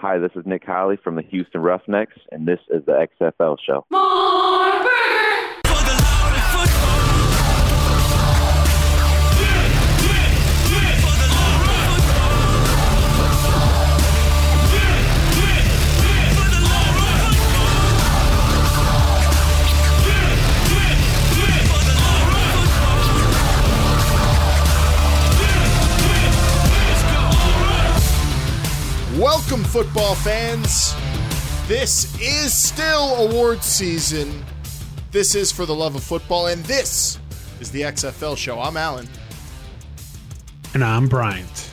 Hi, this is Nick Holley from the Houston Roughnecks, and this is the XFL show. Welcome, football fans. This is still awards season. This is for the love of football, and this is the XFL show. I'm Alan. And I'm Bryant.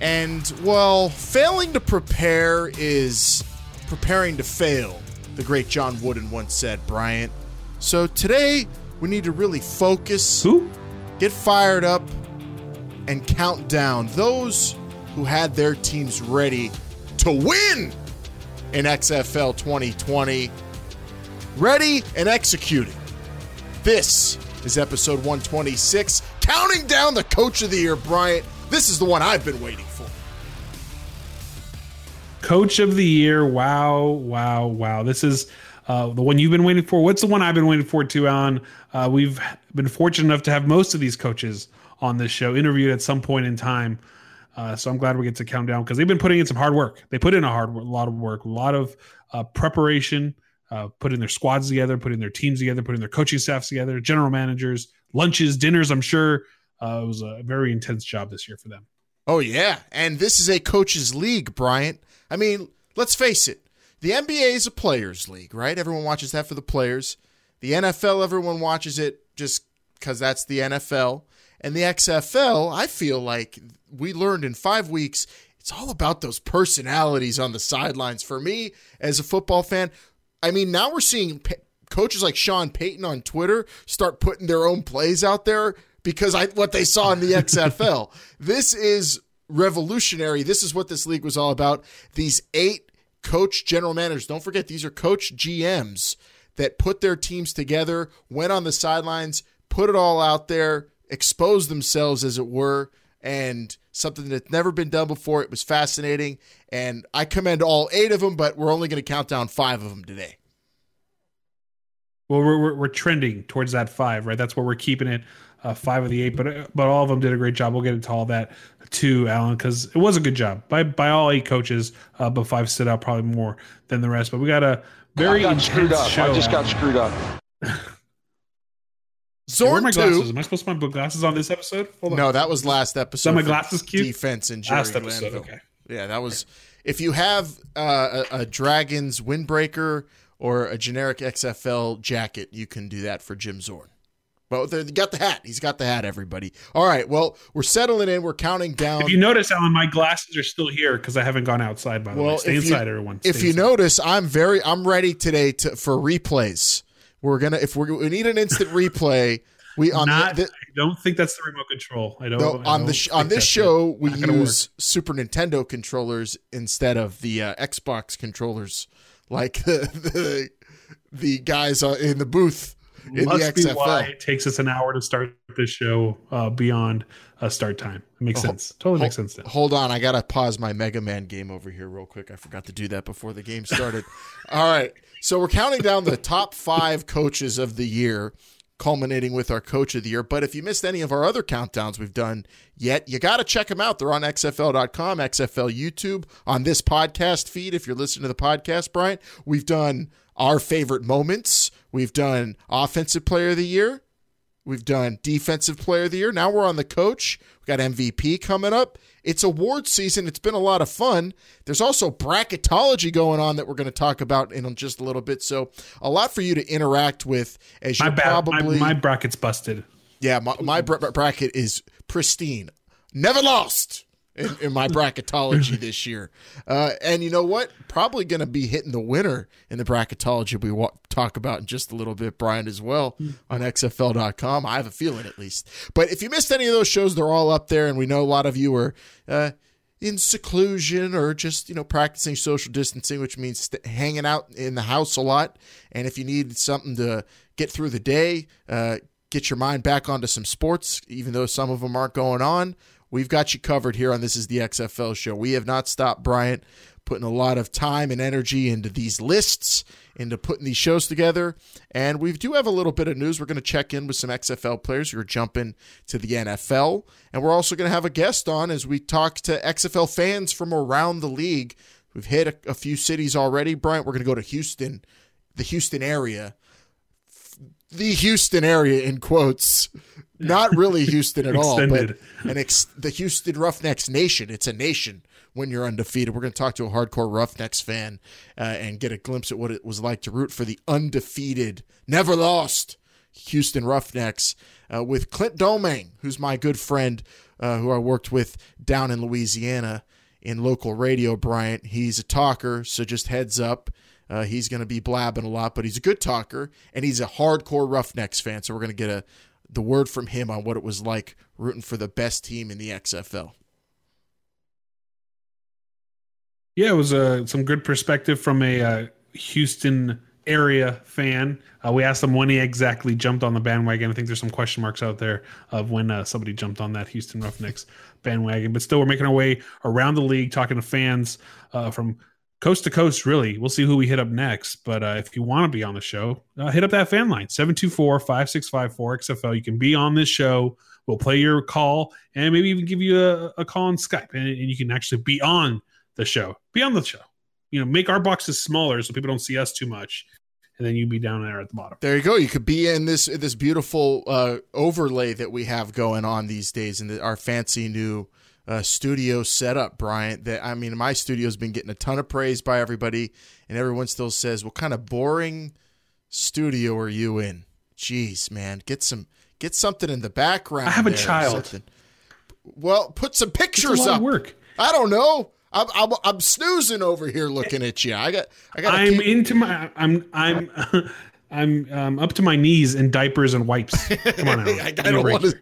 And, well, failing to prepare is preparing to fail, the great John Wooden once said, Bryant. So today, we need to really focus, Who? get fired up, and count down those who had their teams ready to win in XFL 2020. Ready and executing. This is episode 126, counting down the coach of the year, Bryant. This is the one I've been waiting for. Coach of the year. Wow, wow, wow. This is uh, the one you've been waiting for. What's the one I've been waiting for too, Alan? Uh, we've been fortunate enough to have most of these coaches on this show interviewed at some point in time. Uh, so I'm glad we get to count down because they've been putting in some hard work. They put in a hard, a lot of work, a lot of uh, preparation, uh, putting their squads together, putting their teams together, putting their coaching staffs together, general managers, lunches, dinners. I'm sure uh, it was a very intense job this year for them. Oh, yeah. And this is a coaches' league, Bryant. I mean, let's face it. The NBA is a players' league, right? Everyone watches that for the players. The NFL, everyone watches it just because that's the NFL. And the XFL, I feel like we learned in five weeks, it's all about those personalities on the sidelines. For me, as a football fan, I mean, now we're seeing p- coaches like Sean Payton on Twitter start putting their own plays out there because I what they saw in the XFL. this is revolutionary. This is what this league was all about. These eight coach general managers, don't forget these are coach GMs that put their teams together, went on the sidelines, put it all out there, exposed themselves as it were, and something that's never been done before. It was fascinating, and I commend all eight of them, but we're only going to count down five of them today. Well, we're, we're, we're trending towards that five, right? That's where we're keeping it, uh, five of the eight. But but all of them did a great job. We'll get into all that too, Alan, because it was a good job by by all eight coaches. Uh, but five stood out probably more than the rest. But we got a very I got screwed up. show. I just got screwed up. Hey, where are Zorn my glasses? Am I supposed to put my glasses on this episode? Hold on. No, that was last episode. my glasses cute? Defense and Jerry last episode. Glanville. Okay. Yeah, that was. If you have uh, a, a Dragons windbreaker or a generic XFL jacket, you can do that for Jim Zorn. But they got the hat. He's got the hat. Everybody. All right. Well, we're settling in. We're counting down. If you notice, Alan, my glasses are still here because I haven't gone outside. By the way, stay if you- inside, everyone. if you inside. notice, I'm very. I'm ready today to for replays. We're gonna if we're, we need an instant replay. We on Not, the, I don't think that's the remote control. I don't. No, I on don't the sh- on this show we gonna work. use Super Nintendo controllers instead of the uh, Xbox controllers, like the the, the guys uh, in the booth in Must the be why it takes us an hour to start this show uh, beyond uh, start time. It makes Oh, sense. Totally makes sense. Now. Hold on, I gotta pause my Mega Man game over here real quick. I forgot to do that before the game started. All right, so we're counting down the top five coaches of the year, culminating with our coach of the year. But if you missed any of our other countdowns we've done yet, you got to check them out. They're on XFL.com, XFL YouTube, on this podcast feed. If you're listening to the podcast, Brian, we've done our favorite moments. We've done offensive player of the year. We've done defensive player of the year. Now we're on the coach. We got MVP coming up. It's award season. It's been a lot of fun. There's also bracketology going on that we're going to talk about in just a little bit. So a lot for you to interact with as My you probably My, my bracket's busted. yeah. My, my bra- bracket is pristine. Never lost. In, in my bracketology this year, uh, and you know what? Probably going to be hitting the winner in the bracketology we wa- talk about in just a little bit, Brian, as well on XFL.com. I have a feeling at least. But if you missed any of those shows, they're all up there, and we know a lot of you are uh, in seclusion or just you know practicing social distancing, which means st- hanging out in the house a lot. And if you need something to get through the day, uh, get your mind back onto some sports, even though some of them aren't going on, we've got you covered here on This is the XFL show. We have not stopped, Bryant, putting a lot of time and energy into these lists, into putting these shows together. And we do have a little bit of news. We're going to check in with some XFL players who are jumping to the NFL. And we're also going to have a guest on as we talk to XFL fans from around the league. We've hit a, a few cities already, Bryant. We're going to go to Houston, the Houston area. The Houston area, in quotes, not really Houston at all, but an ex- the Houston Roughnecks nation. It's a nation when you're undefeated. We're going to talk to a hardcore Roughnecks fan uh, and get a glimpse at what it was like to root for the undefeated, never lost Houston Roughnecks uh, with Clint Domingue, who's my good friend uh, who I worked with down in Louisiana in local radio, Bryant. He's a talker, so just heads up. Uh, he's going to be blabbing a lot, but he's a good talker, and he's a hardcore Roughnecks fan. So we're going to get a the word from him on what it was like rooting for the best team in the XFL. Yeah, it was uh, some good perspective from a uh, Houston area fan. Uh, we asked him when he exactly jumped on the bandwagon. I think there's some question marks out there of when uh, somebody jumped on that Houston Roughnecks bandwagon. But still, we're making our way around the league, talking to fans uh, from coast to coast, really. We'll see who we hit up next. But uh, if you want to be on the show, uh, hit up that fan line 724 5654 XFL. You can be on this show. We'll play your call and maybe even give you a, a call on Skype, and, and you can actually be on the show. Be on the show. You know, make our boxes smaller so people don't see us too much, and then you'd be down there at the bottom. There you go. You could be in this this beautiful uh, overlay that we have going on these days in the, our fancy new uh, studio setup, Bryant. That I mean, my studio's been getting a ton of praise by everybody, and everyone still says, "What kind of boring studio are you in?" Jeez, man, get some get something in the background. I have a child. Well, put some pictures up. work. I don't know. I'm, I'm I'm snoozing over here looking at you. I got I got. I'm into my. I'm. I'm. I'm um, up to my knees in diapers and wipes. Come on, Alan. I, I Give me a don't want to.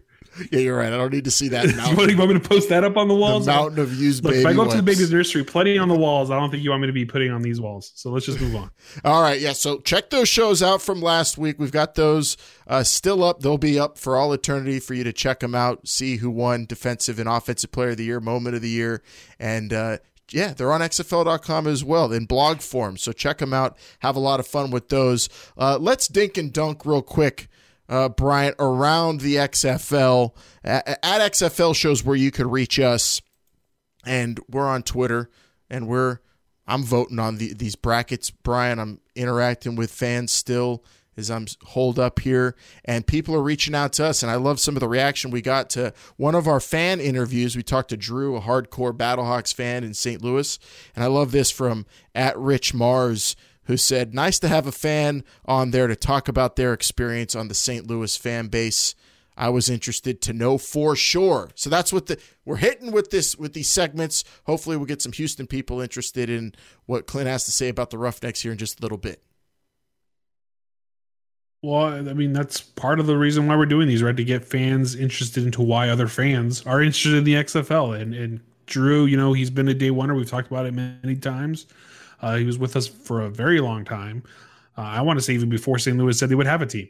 Yeah, you're right. I don't need to see that you, want, you want me to post that up on the walls? the mountain of used Look, baby if I go up to the baby's nursery, plenty on the walls. I don't think you want me to be putting on these walls. So let's just move on. All right, yeah. So check those shows out from last week. We've got those uh, still up. They'll be up for all eternity for you to check them out. See who won defensive and offensive player of the year, moment of the year, and uh, yeah, they're on XFL.com as well in blog form. So check them out. Have a lot of fun with those. Uh, let's dink and dunk real quick, uh, Bryant, around the XFL at, at XFL shows where you could reach us, and we're on Twitter, and we're I'm voting on the, these brackets, Brian. I'm interacting with fans still as I'm holed up here, and people are reaching out to us. And I love some of the reaction we got to one of our fan interviews. We talked to Drew, a hardcore Battlehawks fan in St. Louis, and I love this from at Rich Mars, who said, "Nice to have a fan on there to talk about their experience on the St. Louis fan base." I was interested to know for sure. So that's what the we're hitting with this with these segments. Hopefully we'll get some Houston people interested in what Clint has to say about the Roughnecks here in just a little bit. Well, I mean, that's part of the reason why we're doing these, right? To get fans interested into why other fans are interested in the XFL. And, and Drew, you know, he's been a day oneer. We've talked about it many times. Uh, he was with us for a very long time. Uh, I want to say even before St. Louis said they would have a team.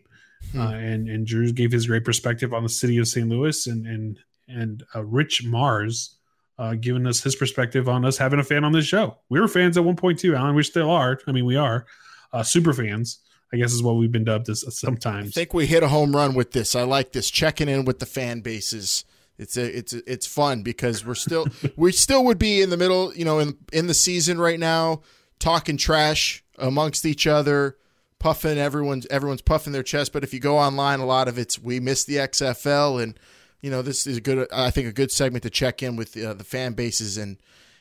Hmm. Uh, and and Drew gave his great perspective on the city of St. Louis, and and and uh, Rich Mars uh, giving us his perspective on us having a fan on this show. We were fans at one point too, Alan. We still are. I mean, we are uh, super fans. I guess is what we've been dubbed as sometimes. I think we hit a home run with this. I like this checking in with the fan bases. It's a, it's a, it's fun because we're still we still would be in the middle, you know, in in the season right now, talking trash amongst each other, puffing everyone's everyone's puffing their chest. But if you go online, a lot of it's we miss the XFL, and you know this is a good I think a good segment to check in with uh, the fan bases and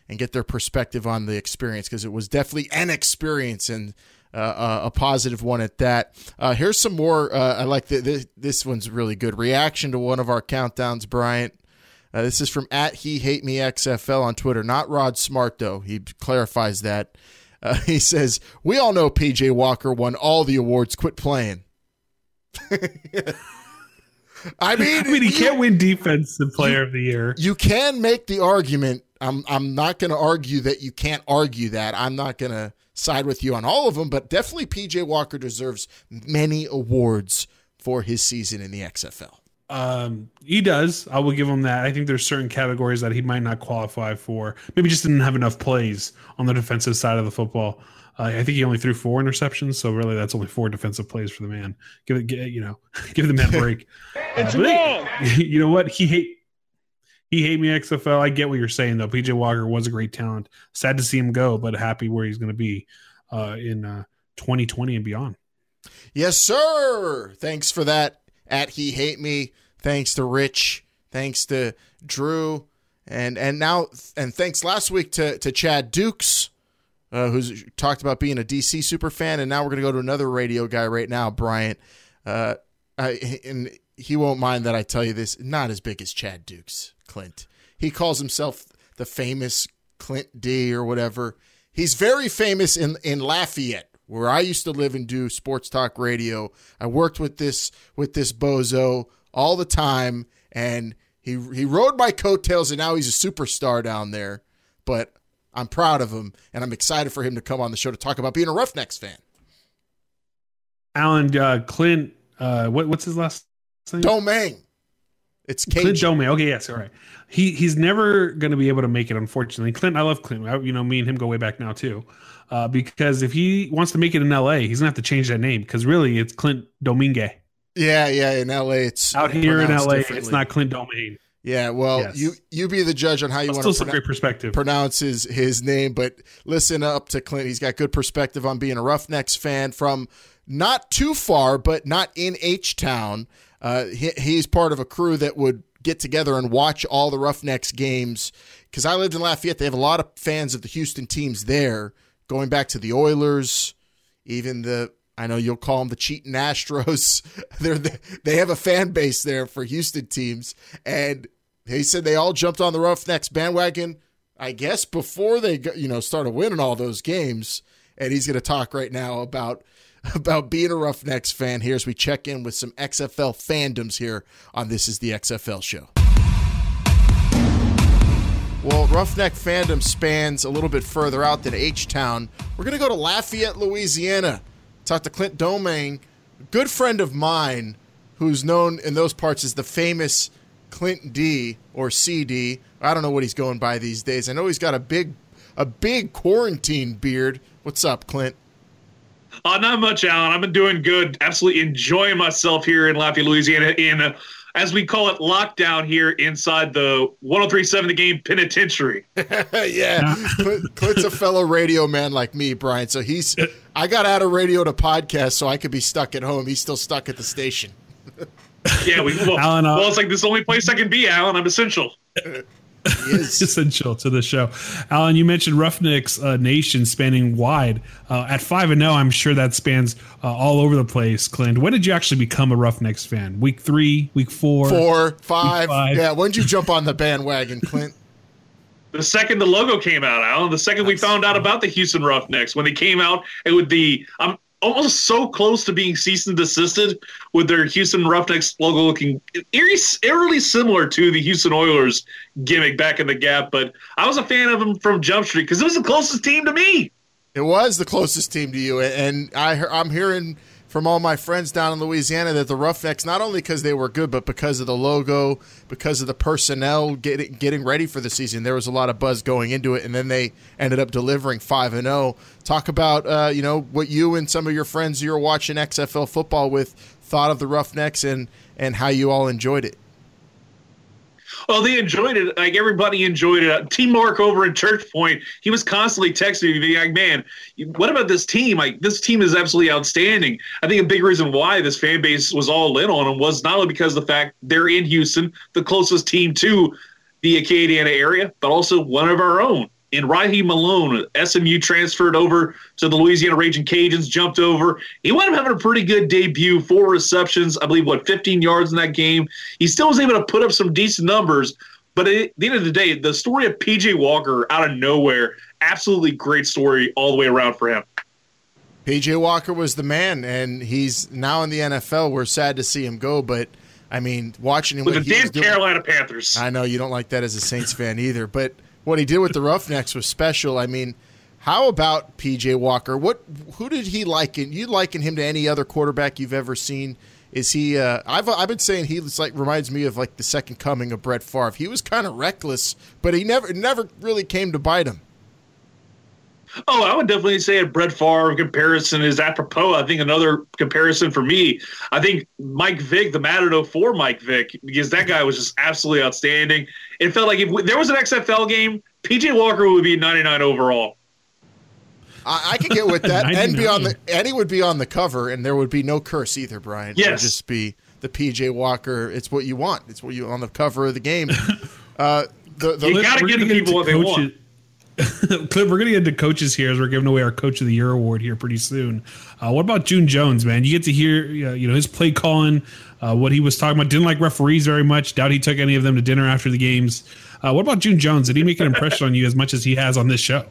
and get their perspective on the experience because it was definitely an experience and uh, a positive one at that. Uh, here's some more. Uh, I like the, this. This one's really good. Reaction to one of our countdowns, Bryant. Uh, this is from at he hate me XFL on Twitter. Not Rod Smart though. He clarifies that. Uh, he says we all know PJ Walker won all the awards. Quit playing. I mean, I mean, he you- can't win defensive player of the year. you can make the argument. I'm I'm not going to argue that you can't argue that. I'm not going to side with you on all of them, but definitely PJ Walker deserves many awards for his season in the XFL. Um, he does. I will give him that. I think there's certain categories that he might not qualify for. Maybe just didn't have enough plays on the defensive side of the football. Uh, I think he only threw four interceptions, so really that's only four defensive plays for the man. Give it, you know, give the man a break. it's uh, wrong. you know what? He hate he hate me XFL. I get what you're saying though. PJ Walker was a great talent. Sad to see him go, but happy where he's going to be uh, in uh, 2020 and beyond. Yes, sir. Thanks for that. At he hate me. Thanks to Rich. Thanks to Drew. And and now and thanks last week to to Chad Dukes, uh, who's talked about being a DC super fan, and now we're gonna go to another radio guy right now, Bryant. Uh, I, and he won't mind that I tell you this. Not as big as Chad Dukes, Clint. He calls himself the famous Clint D or whatever. He's very famous in in Lafayette where I used to live and do sports talk radio. I worked with this with this bozo all the time, and he he rode my coattails, and now he's a superstar down there. But I'm proud of him, and I'm excited for him to come on the show to talk about being a Roughnecks fan. Alan uh, Clint, uh, what, what's his last name? Domingue. It's Cajun. Clint Domingue. Okay, yes, all right. He he's never going to be able to make it, unfortunately. Clint, I love Clint. I, you know, me and him go way back now too uh, because if he wants to make it in LA, he's gonna have to change that name because really it's Clint Domingue. Yeah, yeah. In LA, it's out here in LA, it's not Clint Domingue. Yeah, well, yes. you you be the judge on how you want to great perspective. pronounce his, his name, but listen up to Clint. He's got good perspective on being a Roughnecks fan from not too far, but not in H Town. Uh, he, he's part of a crew that would get together and watch all the Roughnecks games because I lived in Lafayette. They have a lot of fans of the Houston teams there going back to the Oilers, even the I know you'll call them the cheating Astros. They're the, they have a fan base there for Houston teams, and he said they all jumped on the Roughnecks bandwagon. I guess before they you know started winning all those games, and he's going to talk right now about about being a Roughnecks fan here as we check in with some XFL fandoms here on This Is the XFL Show. Well, Roughneck fandom spans a little bit further out than H Town. We're going to go to Lafayette, Louisiana. Talk to Clint a good friend of mine who's known in those parts as the famous Clint D or CD. I don't know what he's going by these days. I know he's got a big a big quarantine beard. What's up, Clint? Uh, not much, Alan. I've been doing good. Absolutely enjoying myself here in Lafayette, Louisiana, in uh, as we call it, lockdown here inside the 1037 The Game Penitentiary. yeah. Clint's a fellow radio man like me, Brian. So he's, I got out of radio to podcast so I could be stuck at home. He's still stuck at the station. yeah, we, well, Alan, uh, well, it's like this is the only place I can be, Alan. I'm essential. essential to the show. Alan, you mentioned Roughnecks uh, Nation spanning wide. Uh, at five and zero, oh, I'm sure that spans uh, all over the place. Clint, when did you actually become a Roughnecks fan? Week three, week four, four, five. five. Yeah, when did you jump on the bandwagon, Clint? the second the logo came out, Alan. The second That's we found out about the Houston Roughnecks when they came out, it would the I'm almost so close to being cease and desisted with their Houston Roughnecks logo looking eerily similar to the Houston Oilers gimmick back in the gap. But I was a fan of them from Jump Street because it was the closest team to me. It was the closest team to you, and I I'm hearing from all my friends down in Louisiana that the Roughnecks, not only because they were good, but because of the logo, because of the personnel getting getting ready for the season, there was a lot of buzz going into it, and then they ended up delivering five and zero. Oh. Talk about uh, you know what you and some of your friends you're watching XFL football with thought of the Roughnecks and and how you all enjoyed it. Oh, they enjoyed it. Like everybody enjoyed it. Uh, team Mark over in Church Point, he was constantly texting me, like, "Man, what about this team? Like, this team is absolutely outstanding." I think a big reason why this fan base was all in on them was not only because of the fact they're in Houston, the closest team to the Acadiana area, but also one of our own and Raheem Malone, SMU transferred over to the Louisiana Raging Cajuns, jumped over. He wound up having a pretty good debut, four receptions, I believe, what, 15 yards in that game. He still was able to put up some decent numbers. But at the end of the day, the story of PJ Walker out of nowhere, absolutely great story all the way around for him. PJ Walker was the man, and he's now in the NFL. We're sad to see him go, but I mean, watching him with the damn Carolina Panthers. I know you don't like that as a Saints fan either, but what he did with the Roughnecks was special. I mean, how about PJ Walker? What who did he liken? You liken him to any other quarterback you've ever seen Is he? Uh, I've I've been saying he's like reminds me of like the second coming of Brett Favre. He was kind of reckless, but he never never really came to bite him. Oh, I would definitely say a Brett Favre comparison is apropos. I think another comparison for me, I think Mike Vick, the Matador for Mike Vick, because that guy was just absolutely outstanding. It felt like if there was an XFL game, PJ Walker would be 99 overall. I, I could get with that, and be on the and he would be on the cover, and there would be no curse either, Brian. Yes, it would just be the PJ Walker. It's what you want. It's what you on the cover of the game. Uh, the, the, you got to give the people what they want. Clint, we're going to get into coaches here as we're giving away our Coach of the Year award here pretty soon. Uh, what about June Jones, man? You get to hear, you know, his play calling, uh, what he was talking about. Didn't like referees very much. Doubt he took any of them to dinner after the games. Uh, what about June Jones? Did he make an impression on you as much as he has on this show?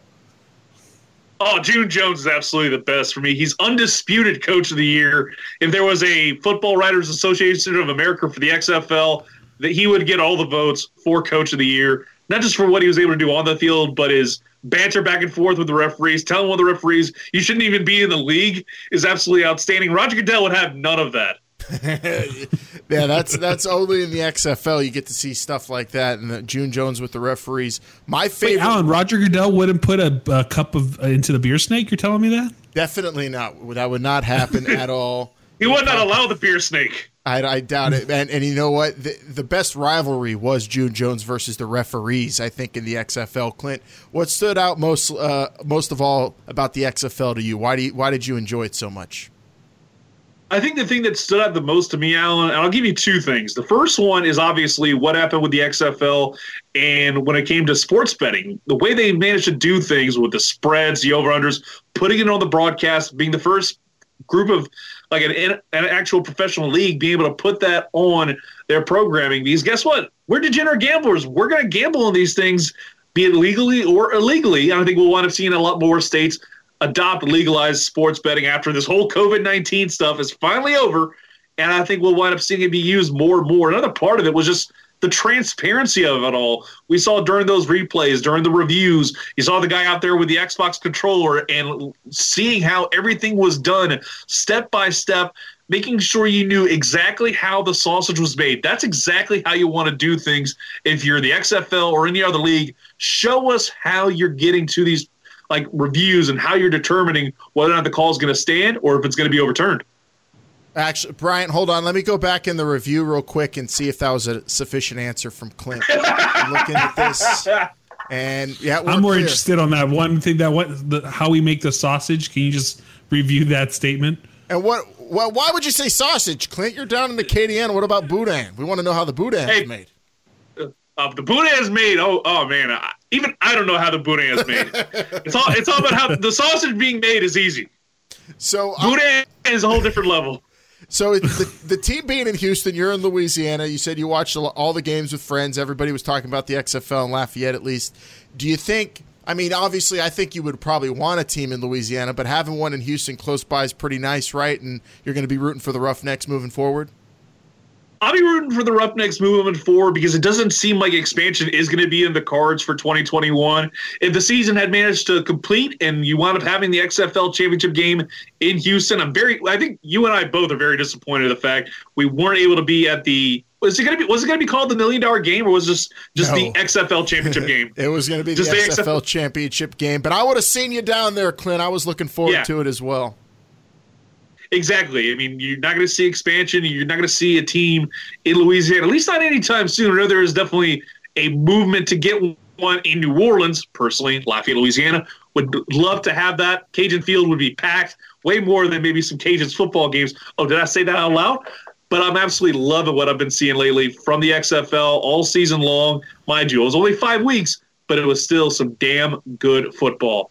Oh, June Jones is absolutely the best for me. He's undisputed Coach of the Year. If there was a Football Writers Association of America for the XFL, that he would get all the votes for Coach of the Year not just for what he was able to do on the field, but his banter back and forth with the referees, telling one of the referees you shouldn't even be in the league is absolutely outstanding. Roger Goodell would have none of that. yeah, that's that's only in the XFL you get to see stuff like that, and June Jones with the referees. My favorite, Wait, Alan Roger Goodell wouldn't put a, a cup of uh, into the beer snake. You're telling me that? Definitely not. That would not happen at all. He would not allow the beer snake. I, I doubt it. And, and you know what? The, the best rivalry was June Jones versus the referees. I think in the XFL. Clint, what stood out most uh, most of all about the XFL to you? Why do you, why did you enjoy it so much? I think the thing that stood out the most to me, Alan, and I'll give you two things. The first one is obviously what happened with the XFL and when it came to sports betting, the way they managed to do things with the spreads, the over unders, putting it on the broadcast, being the first group of like an, an actual professional league being able to put that on their programming. Because guess what? We're degenerate gamblers. We're going to gamble on these things, be it legally or illegally. And I think we'll wind up seeing a lot more states adopt legalized sports betting after this whole COVID 19 stuff is finally over. And I think we'll wind up seeing it be used more and more. Another part of it was just the transparency of it all. We saw during those replays, during the reviews, you saw the guy out there with the Xbox controller and seeing how everything was done step by step, making sure you knew exactly how the sausage was made. That's exactly how you want to do things if you're the XFL or any other league. Show us how you're getting to these like reviews and how you're determining whether or not the call is going to stand or if it's going to be overturned. Actually, Brian, hold on. Let me go back in the review real quick and see if that was a sufficient answer from Clint. looking at this, and yeah, I'm more clear. interested on that one thing that what the, how we make the sausage. Can you just review that statement? And what? Well, why would you say sausage, Clint? You're down in the KDN. What about boudin? We want to know how the boudin hey, is made. Uh, the boudin is made. Oh, oh man! I, even I don't know how the boudin is made. it's all it's all about how the sausage being made is easy. So boudin um, is a whole different level. So the, the team being in Houston, you're in Louisiana. You said you watched all the games with friends. Everybody was talking about the XFL in Lafayette, at least. Do you think? I mean, obviously, I think you would probably want a team in Louisiana, but having one in Houston close by is pretty nice, right? And you're going to be rooting for the Roughnecks moving forward. I'll be rooting for the Roughnecks moving forward because it doesn't seem like expansion is going to be in the cards for 2021. If the season had managed to complete and you wound up having the XFL championship game in Houston, I'm very. I think you and I both are very disappointed in the fact we weren't able to be at the. Was it going to be? Was it going to be called the Million Dollar Game, or was just just no. the XFL championship game? it was going to be just the, the XFL, XFL championship game, but I would have seen you down there, Clint. I was looking forward yeah. to it as well. Exactly. I mean, you're not going to see expansion. You're not going to see a team in Louisiana, at least not anytime soon. I there is definitely a movement to get one in New Orleans. Personally, Lafayette, Louisiana, would love to have that. Cajun Field would be packed way more than maybe some Cajuns football games. Oh, did I say that out loud? But I'm absolutely loving what I've been seeing lately from the XFL all season long. Mind you, it was only five weeks, but it was still some damn good football.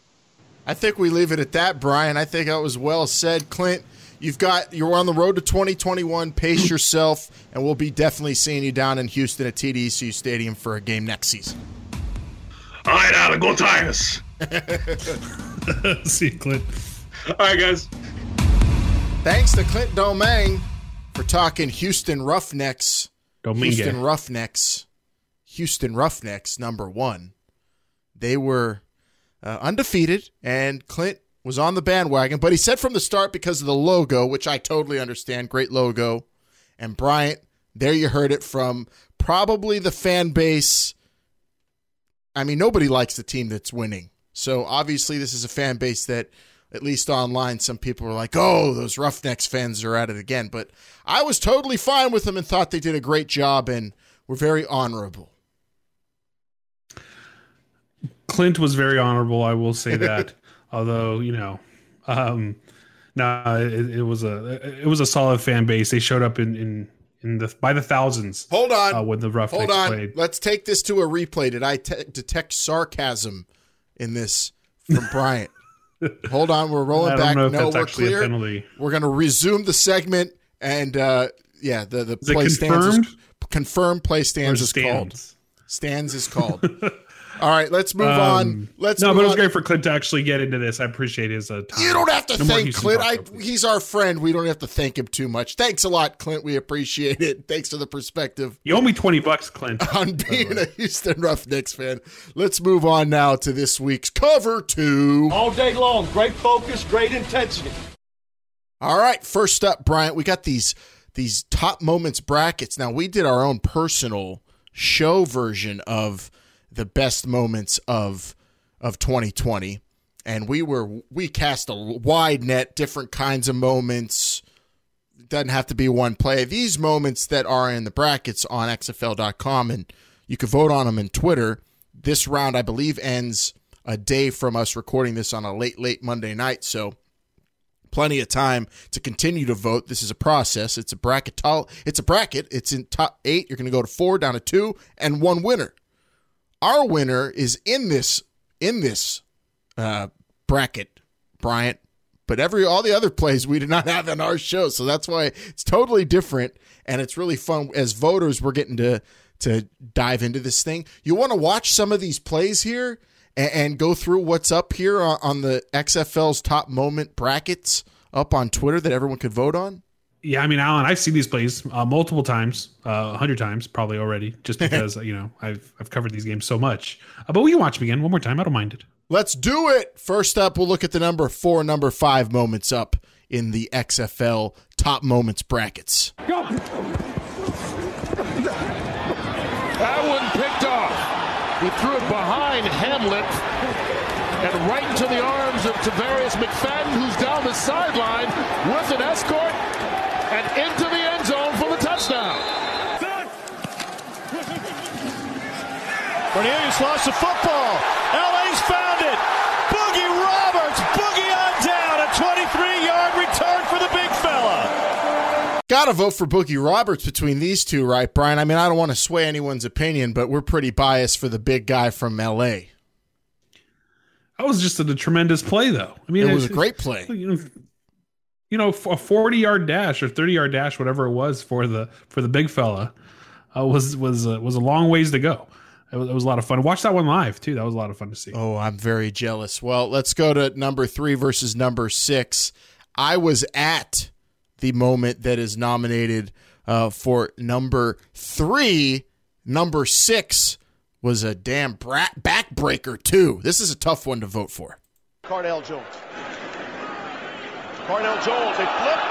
I think we leave it at that, Brian. I think that was well said. Clint, You've got you're on the road to 2021. Pace yourself, and we'll be definitely seeing you down in Houston at TDECU Stadium for a game next season. All right, Alan, go Tigers. See you, Clint. All right, guys. Thanks to Clint Domingue for talking Houston Roughnecks. Domingue. Houston Roughnecks. Houston Roughnecks, number one. They were uh, undefeated, and Clint was on the bandwagon, but he said from the start because of the logo, which I totally understand, great logo, And Bryant, there you heard it from probably the fan base. I mean, nobody likes the team that's winning. So obviously, this is a fan base that, at least online, some people were like, oh, those Roughnecks fans are at it again. But I was totally fine with them and thought they did a great job and were very honorable. Clint was very honorable. I will say that. Although you know, um, no, it, it, was a it was a solid fan base. They showed up in in, in the by the thousands. Hold on, uh, when the rough hold on. Played. Let's take this to a replay. Did I te- detect sarcasm in this from Bryant? hold on, we're rolling back. no, we're clear. We're going to resume the segment, and uh, yeah, the the play stands is, confirmed. Play stands is called. Stands is called. All right, let's move um, on. Let's no, but it was on. great for Clint to actually get into this. I appreciate his uh, time. You don't have to no thank Clint. I, he's our friend. We don't have to thank him too much. Thanks a lot, Clint. We appreciate it. Thanks for the perspective. You owe me twenty bucks, Clint. On being a Houston Roughnecks fan. Let's move on now to this week's cover two. All day long, great focus, great intensity. All right, first up, Bryant. We got these these top moments brackets. Now we did our own personal show version of the best moments of of 2020 and we were we cast a wide net different kinds of moments. It doesn't have to be one play. These moments that are in the brackets on xfl.com and you can vote on them in twitter. This round i believe ends a day from us recording this on a late late monday night. So plenty of time to continue to vote. This is a process. It's a bracket it's a bracket. It's in top eight. You're going to go to four down to two and one winner our winner is in this in this uh, bracket, Bryant. But every all the other plays we did not have on our show, so that's why it's totally different, and it's really fun as voters. We're getting to to dive into this thing. You want to watch some of these plays here and, and go through what's up here on, on the XFL's top moment brackets up on Twitter that everyone could vote on. Yeah, I mean, Alan, I've seen these plays uh, multiple times, uh, a uh, hundred times probably already, just because you know I've I've covered these games so much. Uh, but we can watch them again one more time. I don't mind it. Let's do it. First up, we'll look at the number four, number five moments up in the XFL top moments brackets. Go. That one picked off. He threw it behind Hamlet and right into the arms of Tarvarus McFadden, who's down the sideline with an escort and into the end zone for the touchdown. Cornelius lost the football. LA's found it. Boogie Roberts, boogie on down. A 23-yard return for the big fella. Got to vote for Boogie Roberts between these two, right, Brian? I mean, I don't want to sway anyone's opinion, but we're pretty biased for the big guy from LA. That was just a, a tremendous play, though. I mean, it was a great play. You know, you know, a 40 yard dash or 30 yard dash, whatever it was for the for the big fella, uh, was was uh, was a long ways to go. It was, it was, a lot of fun. Watch that one live too. That was a lot of fun to see. Oh, I'm very jealous. Well, let's go to number three versus number six. I was at the moment that is nominated uh, for number three. Number six was a damn brat backbreaker too. This is a tough one to vote for. Cardale Jones. Cardale Jones, they flip.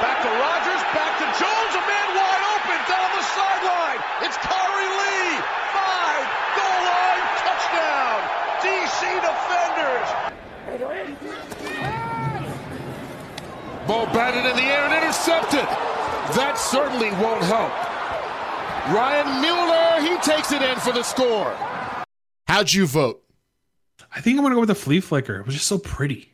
Back to Rogers, back to Jones, a man wide open down the sideline. It's Khari Lee. Five, goal line, touchdown. DC defenders. Ball batted in the air and intercepted. That certainly won't help. Ryan Mueller, he takes it in for the score. How'd you vote? I think I'm going to go with the flea flicker. It was just so pretty.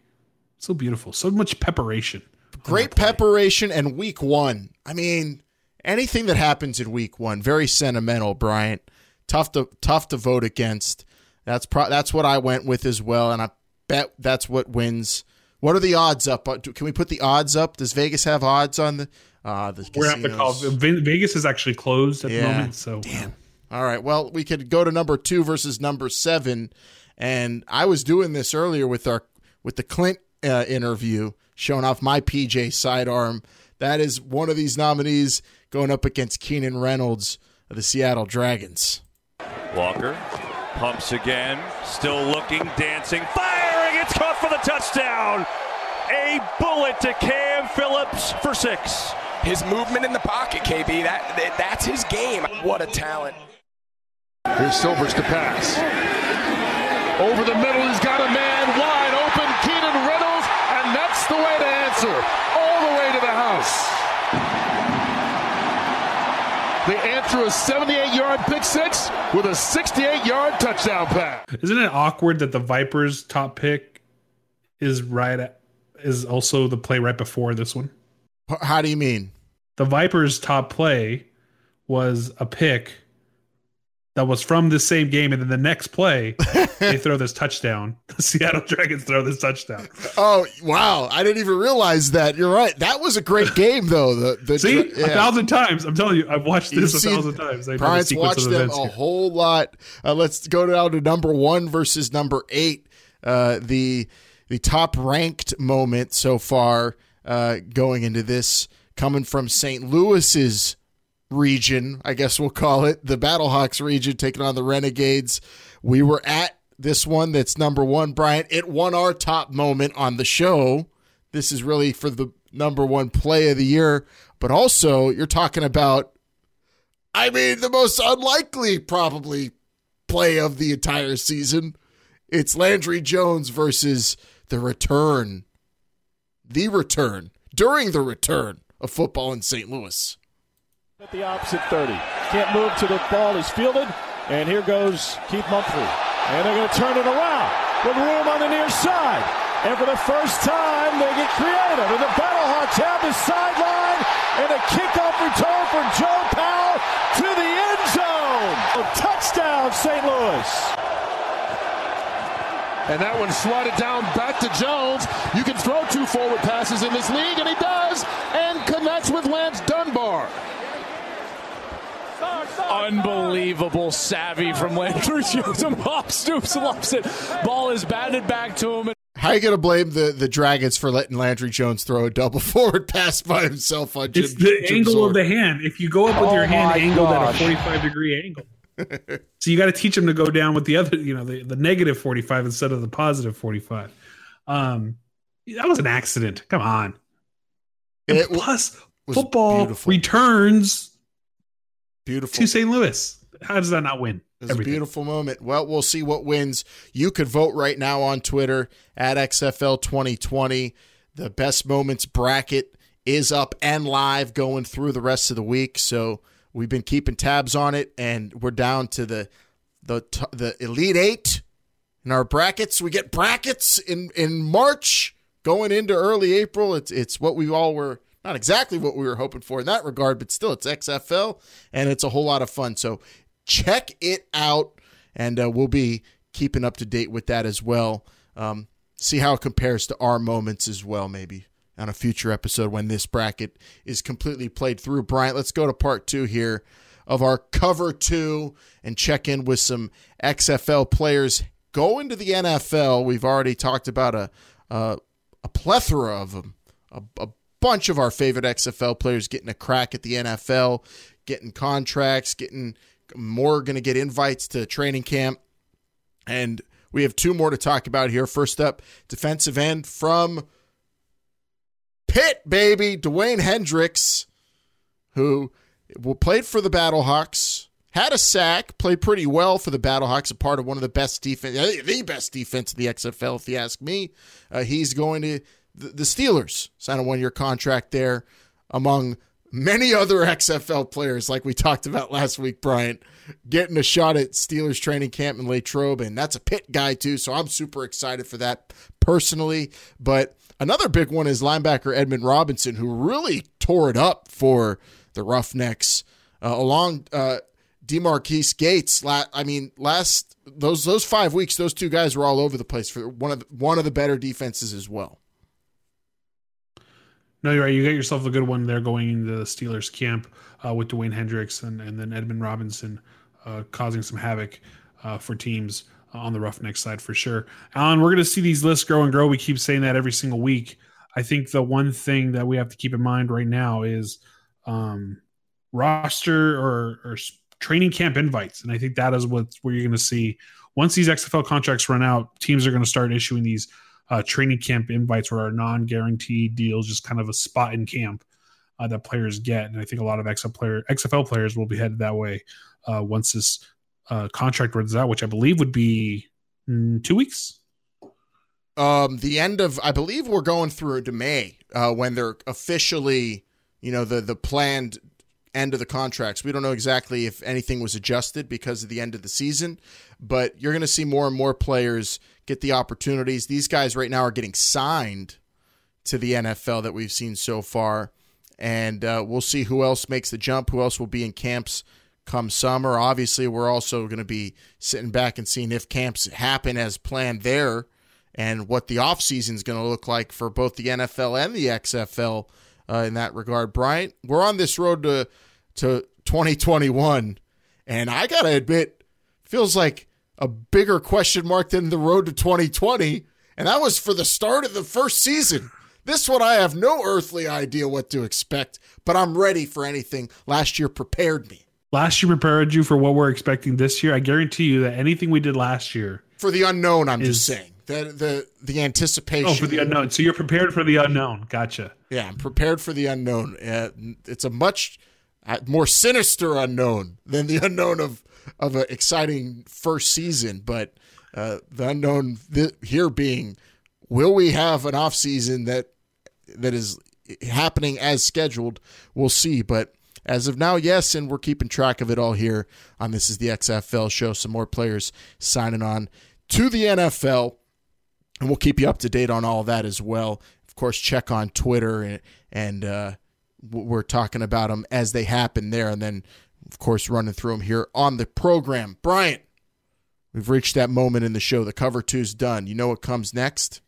So beautiful. So much preparation. Great preparation and week one. I mean, anything that happens in week one, very sentimental, Bryant. Tough to tough to vote against. That's pro- that's what I went with as well, and I bet that's what wins. What are the odds up? Uh, can we put the odds up? Does Vegas have odds on the? Uh, the We're at the call. Vegas is actually closed at yeah. the moment. So damn. All right. Well, we could go to number two versus number seven, and I was doing this earlier with our with the Clint uh, interview showing off my PJ sidearm. That is one of these nominees going up against Keenan Reynolds of the Seattle Dragons. Walker pumps again, still looking, dancing, firing. It's caught for the touchdown. a bullet to Cam Phillips for six. His movement in the pocket, KB, that, that that's his game. What a talent. Here's Silvers to pass. Over the middle, he's got a man wide open, Keenan Reynolds, and that's the way answer. All the way to the house. They answer a 78 yard pick six with a 68 yard touchdown pass. Isn't it awkward that the Vipers' top pick is right at, is also the play right before this one? How do you mean? The Vipers' top play was a pick that was from the same game, and then the next play they throw this touchdown. The Seattle Dragons throw this touchdown. Oh wow! I didn't even realize that. You're right. That was a great game, though. The, the See, yeah. a thousand times. I'm telling you, I've watched this You've a thousand times. I Brian's watched them a here. whole lot. Uh, let's go down to number one versus number eight. Uh, the the top ranked moment so far uh, going into this coming from St. Louis's region, I guess we'll call it the Battlehawks region, taking on the Renegades. We were at this one that's number one, Brian. It won our top moment on the show. This is really for the number one play of the year, but also you're talking about I mean, the most unlikely, probably, play of the entire season. It's Landry Jones versus the return, the return, during the return of football in St. Louis. At the opposite 30. Can't move to the ball is fielded. And here goes Keith Mumphrey. And they're going to turn it around with room on the near side. And for the first time, they get creative. And the Battlehawks have the sideline. And a kickoff return for Joe Powell to the end zone. A touchdown, St. Louis. And that one slotted down back to Jones. You can throw two forward passes in this league, and he does, and connects with Lance Dunbar. Unbelievable savvy from Landry Jones. Bob Stoops loves it. Ball is batted back to him. How you going to blame the, the Dragons for letting Landry Jones throw a double forward pass by himself on Jim It's the Jim angle Zorn? of the hand. If you go up with your Oh hand my angled at a 45 degree angle. so you got to teach them to go down with the other, you know, the, the negative 45 instead of the positive 45. Um, that was an accident. Come on. And It plus, was football beautiful. returns Beautiful. to St. Louis. How does that not win? It's a beautiful moment. Well, we'll see what wins. You could vote right now on Twitter at XFL 2020. The best moments bracket is up and live going through the rest of the week. So we've been keeping tabs on it, and we're down to the the the elite eight in our brackets. We get brackets in in March going into early April. It's it's what we all were not exactly what we were hoping for in that regard, but still it's XFL and it's a whole lot of fun. So check it out, and uh, we'll be keeping up to date with that as well. Um, see how it compares to our moments as well, maybe on a future episode when this bracket is completely played through. Bryant, let's go to part two here of our cover two and check in with some XFL players going to the NFL. We've already talked about a a, a plethora of them, a, a bunch of our favorite XFL players getting a crack at the NFL, getting contracts, getting more going to get invites to training camp. And we have two more to talk about here. First up, defensive end from Pitt, baby, Dewayne Hendrix, who played for the Battlehawks, had a sack, played pretty well for the Battlehawks, a part of one of the best defense, the best defense in the XFL, if you ask me. Uh, he's going to the, Steelers, sign a one year contract there, among many other XFL players, like we talked about last week, Bryant, getting a shot at Steelers training camp in Latrobe, and that's a Pitt guy too. So I'm super excited for that personally. But another big one is linebacker Edmund Robinson, who really tore it up for the Roughnecks uh, along uh, DeMarquis Gates. I mean, last those those five weeks, those two guys were all over the place for one of the, one of the better defenses as well. No, you're right. You got yourself a good one there going into the Steelers camp uh, with Dewayne Hendrix and, and then Edmund Robinson uh, causing some havoc uh, for teams on the Roughneck side for sure. Alan, we're going to see these lists grow and grow. We keep saying that every single week. I think the one thing that we have to keep in mind right now is um, roster or, or training camp invites, and I think that is what where you're going to see once these XFL contracts run out. Teams are going to start issuing these uh, training camp invites or are non-guaranteed deals, just kind of a spot in camp uh, that players get. And I think a lot of XFL, player, XFL players will be headed that way uh, once this uh, contract runs out, which I believe would be mm, two weeks. Um, the end of I believe we're going through to May uh, when they're officially, you know, the the planned end of the contracts. We don't know exactly if anything was adjusted because of the end of the season, but you're going to see more and more players get the opportunities. These guys right now are getting signed to the NFL that we've seen so far, and uh, we'll see who else makes the jump, who else will be in camps come summer. Obviously, we're also going to be sitting back and seeing if camps happen as planned there and what the offseason is going to look like for both the NFL and the XFL uh, in that regard. Bryant, we're on this road to to 2021, and I got to admit, feels like a bigger question mark than the road to 2020, and that was for the start of the first season. This one, I have no earthly idea what to expect, but I'm ready for anything. Last year prepared me. Last year prepared you for what we're expecting this year. I guarantee you that anything we did last year for the unknown, I'm is, just saying the the the anticipation. Oh, for the unknown. So you're prepared for the unknown. Gotcha. Yeah, I'm prepared for the unknown. Uh, it's a much uh, more sinister unknown than the unknown of of an exciting first season, but uh, the unknown th- here being, will we have an off season that that is happening as scheduled? We'll see, but. As of now, yes, and we're keeping track of it all here on This is the XFL show. Some more players signing on to the NFL and we'll keep you up to date on all that as well. Of course, check on Twitter and, and uh, we're talking about them as they happen there, and then of course running through them here on the program. Bryant, we've reached that moment in the show. The cover two's done. You know what comes next?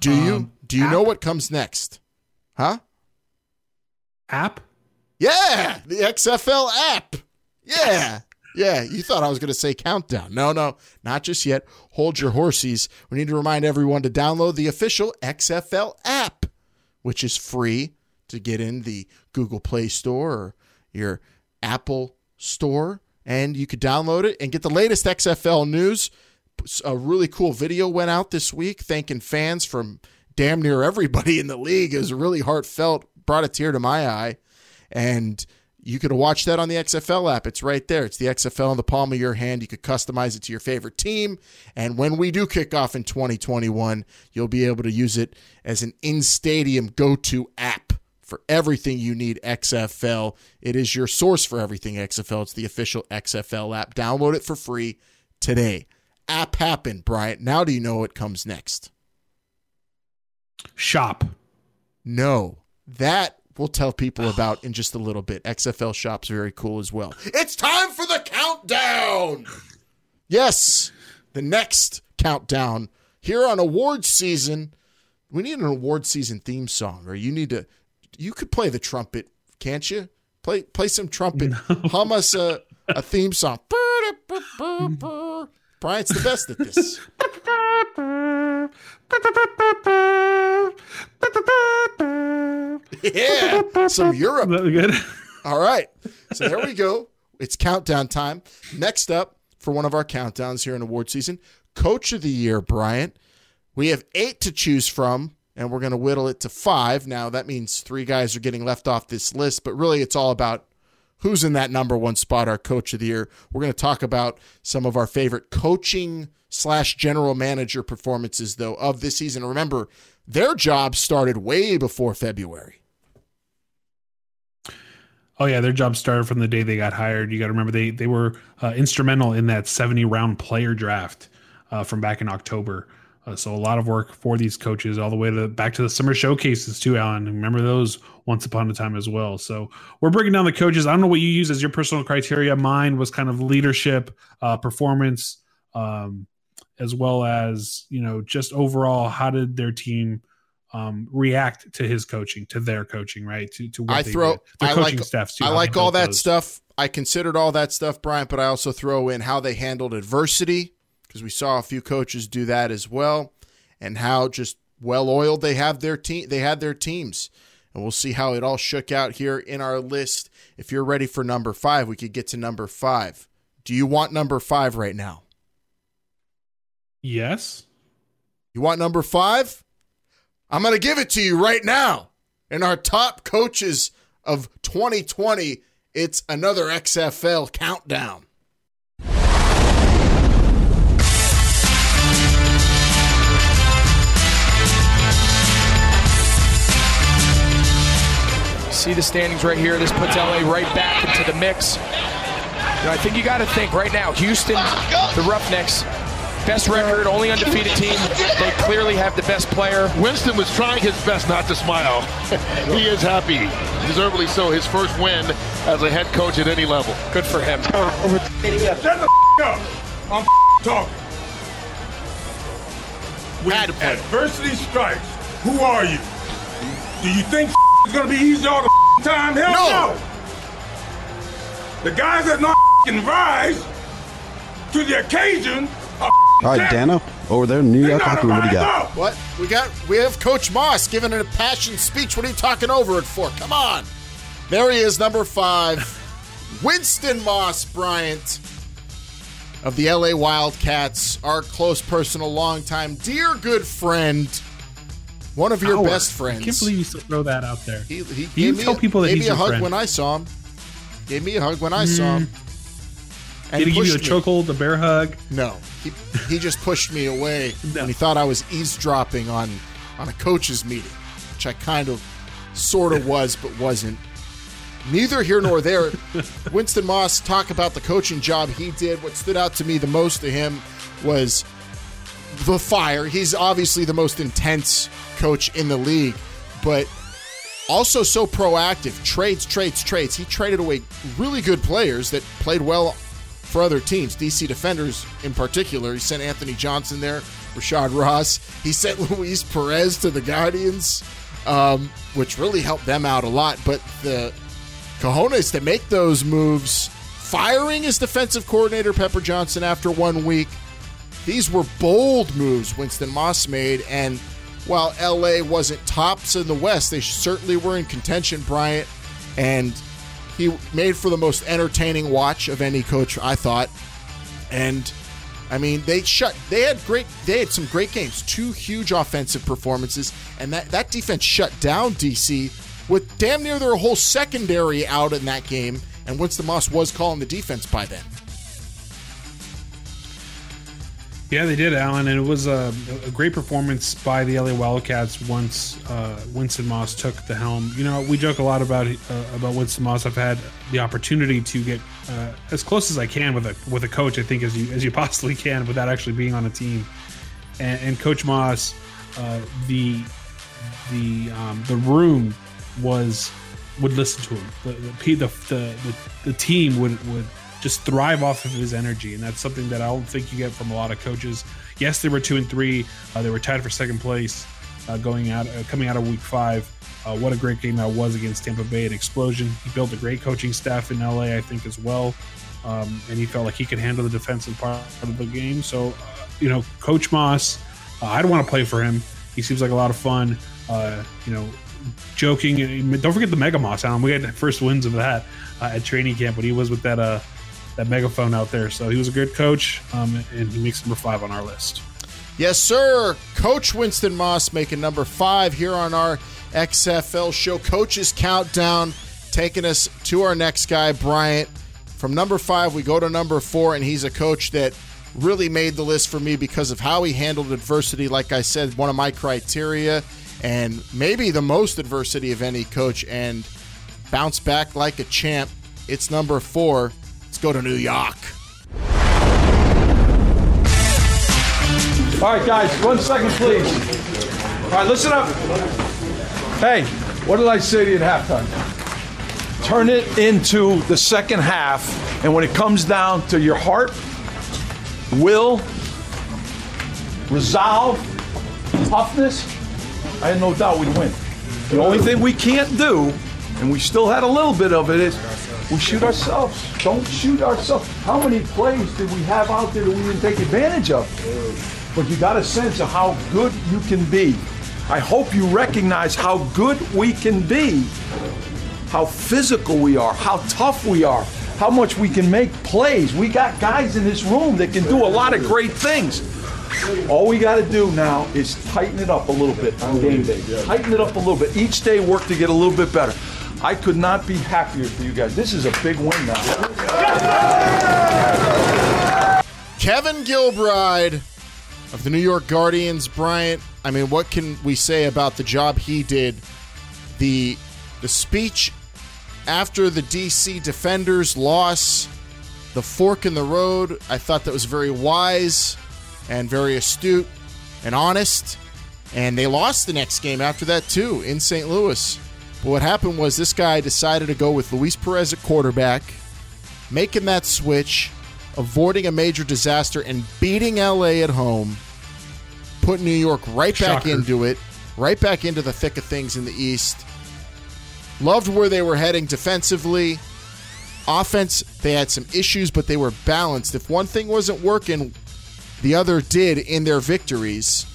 Do you? Um, Do you app? know what comes next? Huh? App? Yeah, the XFL app. Yeah. Yeah, you thought I was going to say countdown. No, no, not just yet. Hold your horses. We need to remind everyone to download the official XFL app, which is free to get in the Google Play Store or your Apple Store. And you could download it and get the latest XFL news. A really cool video went out this week thanking fans from damn near everybody in the league. It was really heartfelt, brought a tear to my eye. And you could watch that on the XFL app. It's right there. It's the XFL in the palm of your hand. You could customize it to your favorite team. And when we do kick off in 2021, you'll be able to use it as an in stadium go to app for everything you need XFL. It is your source for everything XFL. It's the official XFL app. Download it for free today. App happened, Bryant. Now do you know what comes next? Shop. No. That we'll tell people about in just a little bit. XFL Shop's very cool as well. It's time for the countdown. Yes, the next countdown here on award season. We need an award season theme song, or you need to. You could play the trumpet, can't you? Play play some trumpet. No. Hum us a, a theme song. Brian's the best at this. yeah, some Europe. Good. All right. So there we go. It's countdown time. Next up for one of our countdowns here in award season, Coach of the Year, Bryant. We have eight to choose from, and we're going to whittle it to five. Now, that means three guys are getting left off this list, but really it's all about who's in that number one spot, our Coach of the Year. We're going to talk about some of our favorite coaching slash general manager performances, though, of this season. Remember, their job started way before February. Oh yeah, their job started from the day they got hired. You got to remember they they were uh, instrumental in that 70 round player draft uh, from back in October. Uh, so a lot of work for these coaches, all the way to back to the summer showcases too, Alan. Remember those once upon a time as well. So we're breaking down the coaches. I don't know what you use as your personal criteria. Mine was kind of leadership, uh, performance, um, as well as you know just overall how did their team um, react to his coaching, to their coaching, right? To to what I throw, I like, staffs too. I like all that those. stuff. I considered all that stuff, Bryant, but I also throw in how they handled adversity because we saw a few coaches do that as well, and how just well oiled they have their team. They had their teams, and we'll see how it all shook out here in our list. If you're ready for number five, we could get to number five. Do you want number five right now? Yes. You want number five? I'm going to give it to you right now. In our top coaches of 2020, it's another XFL countdown. See the standings right here. This puts LA right back into the mix. You know, I think you got to think right now. Houston, the Roughnecks, best record, only undefeated team. They clearly have the best player. Winston was trying his best not to smile. he is happy, deservedly so. His first win as a head coach at any level. Good for him. Shut the up. I'm talking. When Had to play. adversity strikes, who are you? Do you think it's gonna be easy all the time? Hell No. no. The guys that not can rise to the occasion All right, Dano, over there in New York locker room, what do you got? What? We got we have Coach Moss giving an impassioned speech. What are you talking over it for? Come on. There he is, number five. Winston Moss Bryant of the LA Wildcats, our close personal longtime dear good friend. One of your best friends. I can't believe you still throw that out there. He, he you gave me tell a- people that gave he's me a hug friend? when I saw him. Gave me a hug when I saw hmm. him. And Did he give you a chokehold, a bear hug? No, he, he just pushed me away No. when he thought I was eavesdropping on on a coaches meeting, which I kind of, sort of was, but wasn't. Neither here nor there. Winston Moss talk about the coaching job he did. What stood out to me the most to him was the fire. He's obviously the most intense coach in the league, but also so proactive. Trades, trades, trades. He traded away really good players that played well for other teams, DC Defenders in particular. He sent Anthony Johnson there, Rashad Ross. He sent Luis Perez to the Guardians, um, which really helped them out a lot. But the cojones to make those moves, firing his defensive coordinator, Pepper Johnson, after one week, these were bold moves Winston Moss made. And while LA wasn't tops in the West, they certainly were in contention, Bryant. And he made for the most entertaining watch of any coach, I thought. And I mean, they shut. They had great. They had some great games. Two huge offensive performances, and that that defense shut down DC with damn near their whole secondary out in that game. And Winston Moss was calling the defense by then. Yeah, they did, Alan, and it was a, a great performance by the LA Wildcats once uh, Winston Moss took the helm. You know, we joke a lot about uh, about Winston Moss. I've had the opportunity to get uh, as close as I can with a with a coach. I think as you as you possibly can without actually being on a team. And, and Coach Moss, uh, the the um, the room was would listen to him. The the the, the, the, the team would would just thrive off of his energy, and that's something that I don't think you get from a lot of coaches. Yes, they were two and three. Uh, they were tied for second place uh, going out uh, coming out of week five. Uh, what a great game that was against Tampa Bay, an explosion. He built a great coaching staff in LA, I think, as well, um, and he felt like he could handle the defensive part of the game. So, uh, you know, Coach Moss, uh, I'd want to play for him. He seems like a lot of fun. You know, joking. Don't forget the Mega Moss, Alan. We had the first wins of that at training camp when he was with that that megaphone out there. So he was a good coach, um, and he makes number five on our list. Yes, sir. Coach Winston Moss making number five here on our XFL show. Coaches Countdown taking us to our next guy, Bryant. From number five, we go to number four, and he's a coach that really made the list for me because of how he handled adversity. Like I said, one of my criteria, and maybe the most adversity of any coach, and bounce back like a champ. It's number four. Let's go to New York. All right, guys, one second, please. All right, listen up. Hey, what did I say to you at halftime? Turn it into the second half, and when it comes down to your heart, will, resolve, toughness, I had no doubt we'd win. The only thing we can't do, and we still had a little bit of it, is we shoot ourselves. Don't shoot ourselves. How many plays did we have out there that we didn't take advantage of? But you got a sense of how good you can be. I hope you recognize how good we can be, how physical we are, how tough we are, how much we can make plays. We got guys in this room that can do a lot of great things. All we got to do now is tighten it up a little bit on game day. Tighten it up a little bit. Each day work to get a little bit better. I could not be happier for you guys. This is a big win now. Kevin Gilbride of the New York Guardians, Bryant. I mean, what can we say about the job he did? The the speech after the DC Defenders loss, the fork in the road. I thought that was very wise and very astute and honest. And they lost the next game after that too in St. Louis. But what happened was this guy decided to go with Luis Perez at quarterback, making that switch, avoiding a major disaster, and beating LA at home, put New York right back Shocker. into it, right back into the thick of things in the East. Loved where they were heading defensively. Offense, they had some issues, but they were balanced. If one thing wasn't working, the other did in their victories.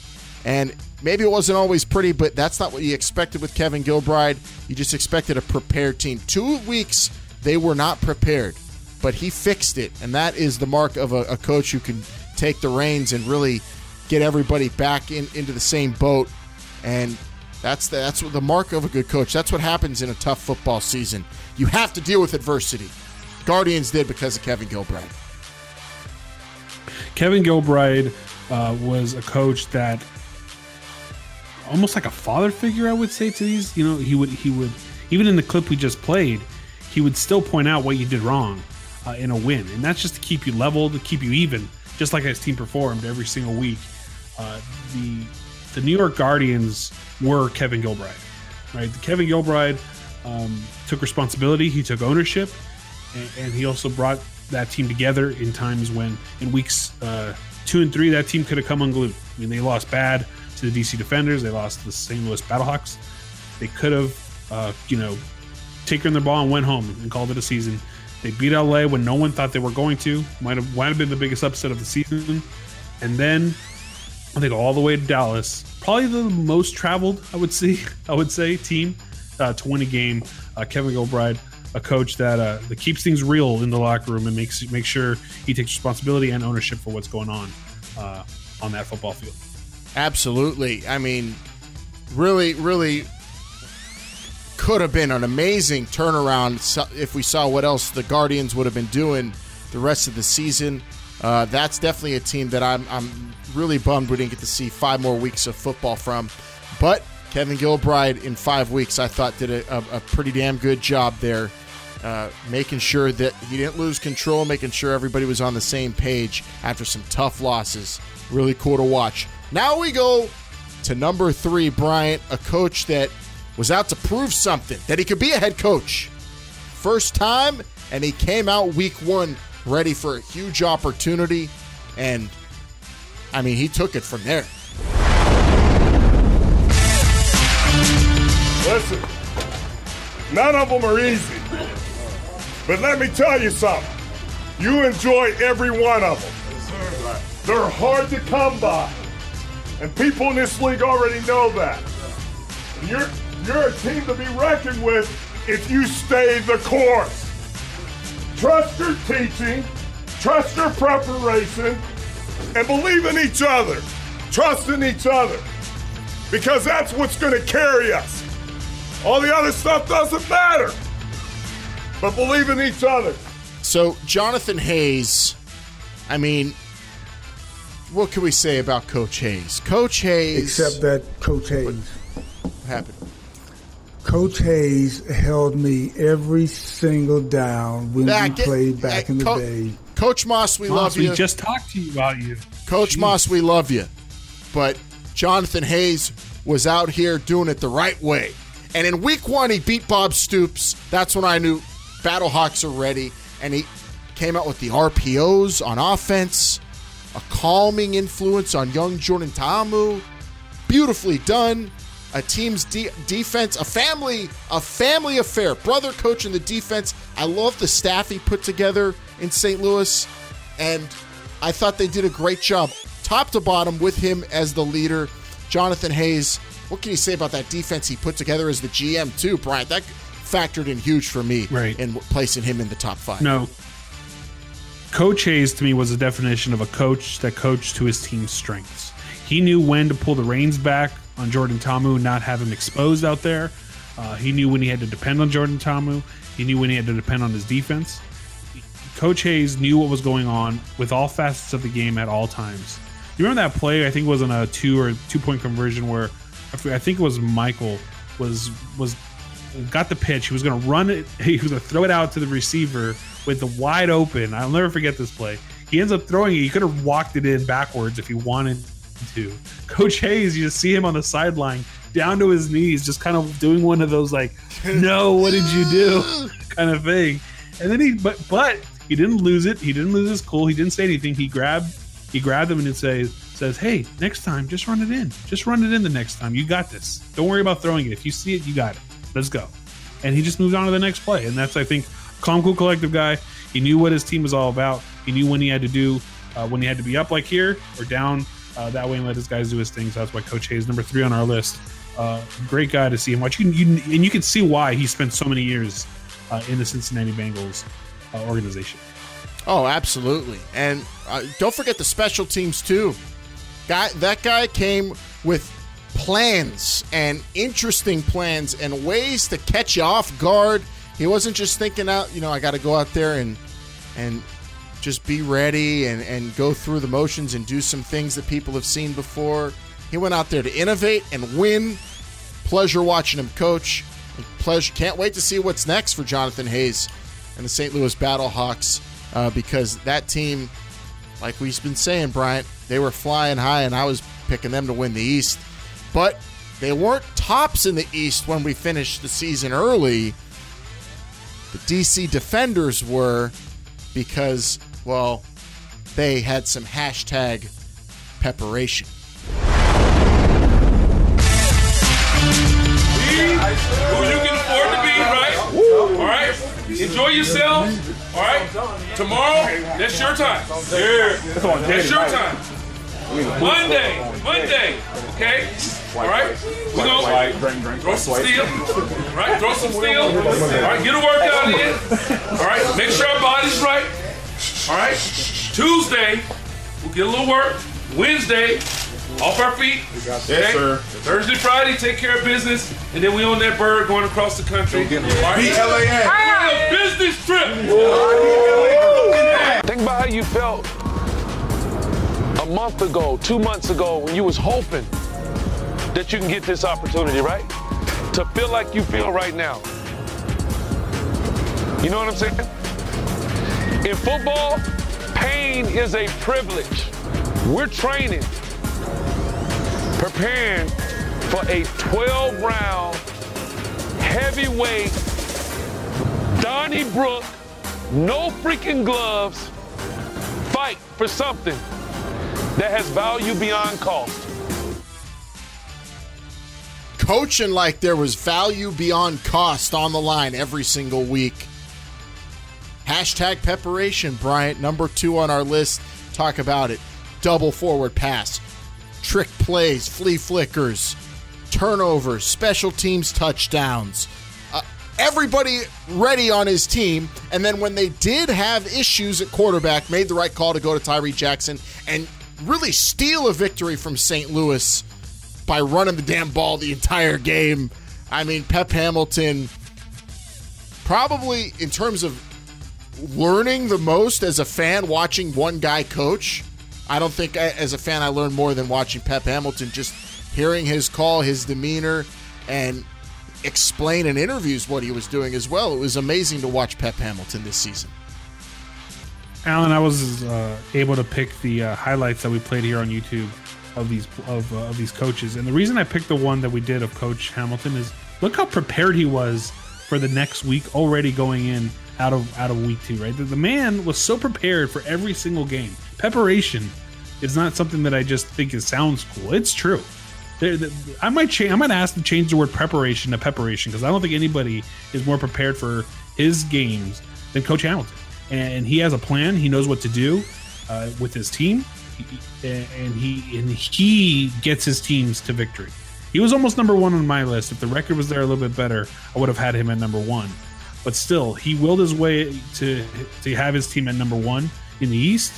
And maybe it wasn't always pretty, but that's not what you expected with Kevin Gilbride. You just expected a prepared team. Two weeks, they were not prepared, but he fixed it. And that is the mark of a, a coach who can take the reins and really get everybody back in, into the same boat. And that's the, that's the mark of a good coach. That's what happens in a tough football season. You have to deal with adversity. Guardians did because of Kevin Gilbride. Kevin Gilbride uh, was a coach that almost like a father figure, I would say to these. You know, he would he would even in the clip we just played, he would still point out what you did wrong uh, in a win, and that's just to keep you level, to keep you even, just like his team performed every single week. Uh, the the New York Guardians were Kevin Gilbride, right? Kevin Gilbride um, took responsibility, he took ownership, and, and he also brought that team together in times when, in weeks uh, two and three, that team could have come unglued. I mean, they lost bad to the DC Defenders, they lost to the St. Louis Battlehawks. They could have, uh, you know, taken their ball and went home and called it a season. They beat LA when no one thought they were going to. Might have might have been the biggest upset of the season. And then they go all the way to Dallas. Probably the most traveled, I would say, I would say, team uh, to win a game. Uh, Kevin Gilbride, a coach that uh, that keeps things real in the locker room and makes make sure he takes responsibility and ownership for what's going on uh, on that football field. Absolutely. I mean, really, really could have been an amazing turnaround if we saw what else the Guardians would have been doing the rest of the season. Uh, that's definitely a team that I'm, I'm really bummed we didn't get to see five more weeks of football from. But Kevin Gilbride in five weeks, I thought, did a, a, a pretty damn good job there, uh, making sure that he didn't lose control, making sure everybody was on the same page after some tough losses. Really cool to watch. Now we go to number three, Bryant, a coach that was out to prove something, that he could be a head coach. First time, and he came out week one ready for a huge opportunity. And I mean, he took it from there. Listen, none of them are easy. But let me tell you something. You enjoy every one of them. They're hard to come by. And people in this league already know that. And You're, you're a team to be reckoned with if you stay the course. Trust your teaching, trust your preparation, and believe in each other. Trust in each other. Because that's what's going to carry us. All the other stuff doesn't matter. But believe in each other. So, Jonathan Hayes, I mean, what can we say about Coach Hayes? Coach Hayes. Except that Coach Hayes. What happened? Coach Hayes held me every single down when Ah, we get- played back ah, in the Co- day. Coach Moss, we Moss, love we you. just talked to you about you. Coach Jeez. Moss, we love you. But Jonathan Hayes was out here doing it the right way. And in week one, he beat Bob Stoops. That's when I knew Battlehawks are ready. And he came out with the RPOs on offense, a calming influence on young Jordan Ta'amu. Beautifully done. A team's de- defense, a family, a family affair. Brother coach in the defense. I love the staff he put together in St. Louis, and I thought they did a great job, top to bottom, with him as the leader. Jonathan Hayes. What can you say about that defense he put together as the GM too, Bryant? That factored in huge for me Right. in placing him in the top five. No. Coach Hayes to me was a definition of a coach that coached to his team's strengths. He knew when to pull the reins back on Jordan Ta'amu, not have him exposed out there. Uh, he knew when he had to depend on Jordan Ta'amu. He knew when he had to depend on his defense. Coach Hayes knew what was going on with all facets of the game at all times. You remember that play? I think it was on a two or two point conversion where I think it was Michael was was got the pitch. He was going to run it. He was going to throw it out to the receiver with the wide open. I'll never forget this play. He ends up throwing it. He could have walked it in backwards if he wanted to. Coach Hayes, you just see him on the sideline, down to his knees, just kind of doing one of those like, "No, what did you do?" kind of thing. And then he, but but he didn't lose it. He didn't lose his cool. He didn't say anything. He grabbed he grabbed him and it says says, "Hey, next time, just run it in. Just run it in the next time. You got this. Don't worry about throwing it. If you see it, you got it. Let's go." And he just moved on to the next play. And that's I think calm, cool, collective guy. He knew what his team was all about. He knew when he had to do uh, when he had to be up like here or down uh, that way and let his guys do his things. That's why Coach Hayes number three on our list. Uh, great guy to see him watch. You, you, and you can see why he spent so many years uh, in the Cincinnati Bengals uh, organization. Oh, absolutely. And uh, don't forget the special teams too. Guy, that guy came with plans and interesting plans and ways to catch you off guard. He wasn't just thinking out, you know, I got to go out there and and just be ready and and go through the motions and do some things that people have seen before. He went out there to innovate and win. Pleasure watching him coach. Pleasure. Can't wait to see what's next for Jonathan Hayes and the St. Louis Battlehawks uh, because that team, like we've been saying, Bryant, they were flying high, and I was picking them to win the East. But they weren't tops in the East when we finished the season early. The DC Defenders were because, well, they had some hashtag preparation. who you can afford to be, right? All right? Enjoy yourself. All right? Tomorrow, that's your time. Yeah. That's your time. Monday, Monday, okay? All right? We're going to throw some steel. All right? Throw some steel. All right? Get a workout in. All right? Make sure our body's right. All right? Tuesday, we'll get a little work. Wednesday, off our feet. Yes, sir. Thursday, Friday, take care of business, and then we on that bird going across the country. All right? B-L-A-N. We're on a business trip. Think about how you felt a month ago, two months ago, when you was hoping that you can get this opportunity, right? To feel like you feel right now. You know what I'm saying? In football, pain is a privilege. We're training, preparing for a 12 round heavyweight Donnybrook, no freaking gloves, fight for something that has value beyond cost. Coaching like there was value beyond cost on the line every single week. Hashtag preparation, Bryant, number two on our list. Talk about it. Double forward pass, trick plays, flea flickers, turnovers, special teams touchdowns. Uh, everybody ready on his team. And then when they did have issues at quarterback, made the right call to go to Tyree Jackson and really steal a victory from St. Louis by running the damn ball the entire game. I mean, Pep Hamilton probably in terms of learning the most as a fan watching one guy coach. I don't think I, as a fan I learned more than watching Pep Hamilton just hearing his call, his demeanor and explain in interviews what he was doing as well. It was amazing to watch Pep Hamilton this season. Alan, I was uh, able to pick the uh, highlights that we played here on YouTube of these of, uh, of these coaches, and the reason I picked the one that we did of Coach Hamilton is look how prepared he was for the next week already going in out of out of week two. Right, the, the man was so prepared for every single game. Preparation is not something that I just think it sounds cool. It's true. I might change. I might ask to change the word preparation to preparation because I don't think anybody is more prepared for his games than Coach Hamilton. And he has a plan. He knows what to do uh, with his team, and he and he gets his teams to victory. He was almost number one on my list. If the record was there a little bit better, I would have had him at number one. But still, he willed his way to to have his team at number one. in the East.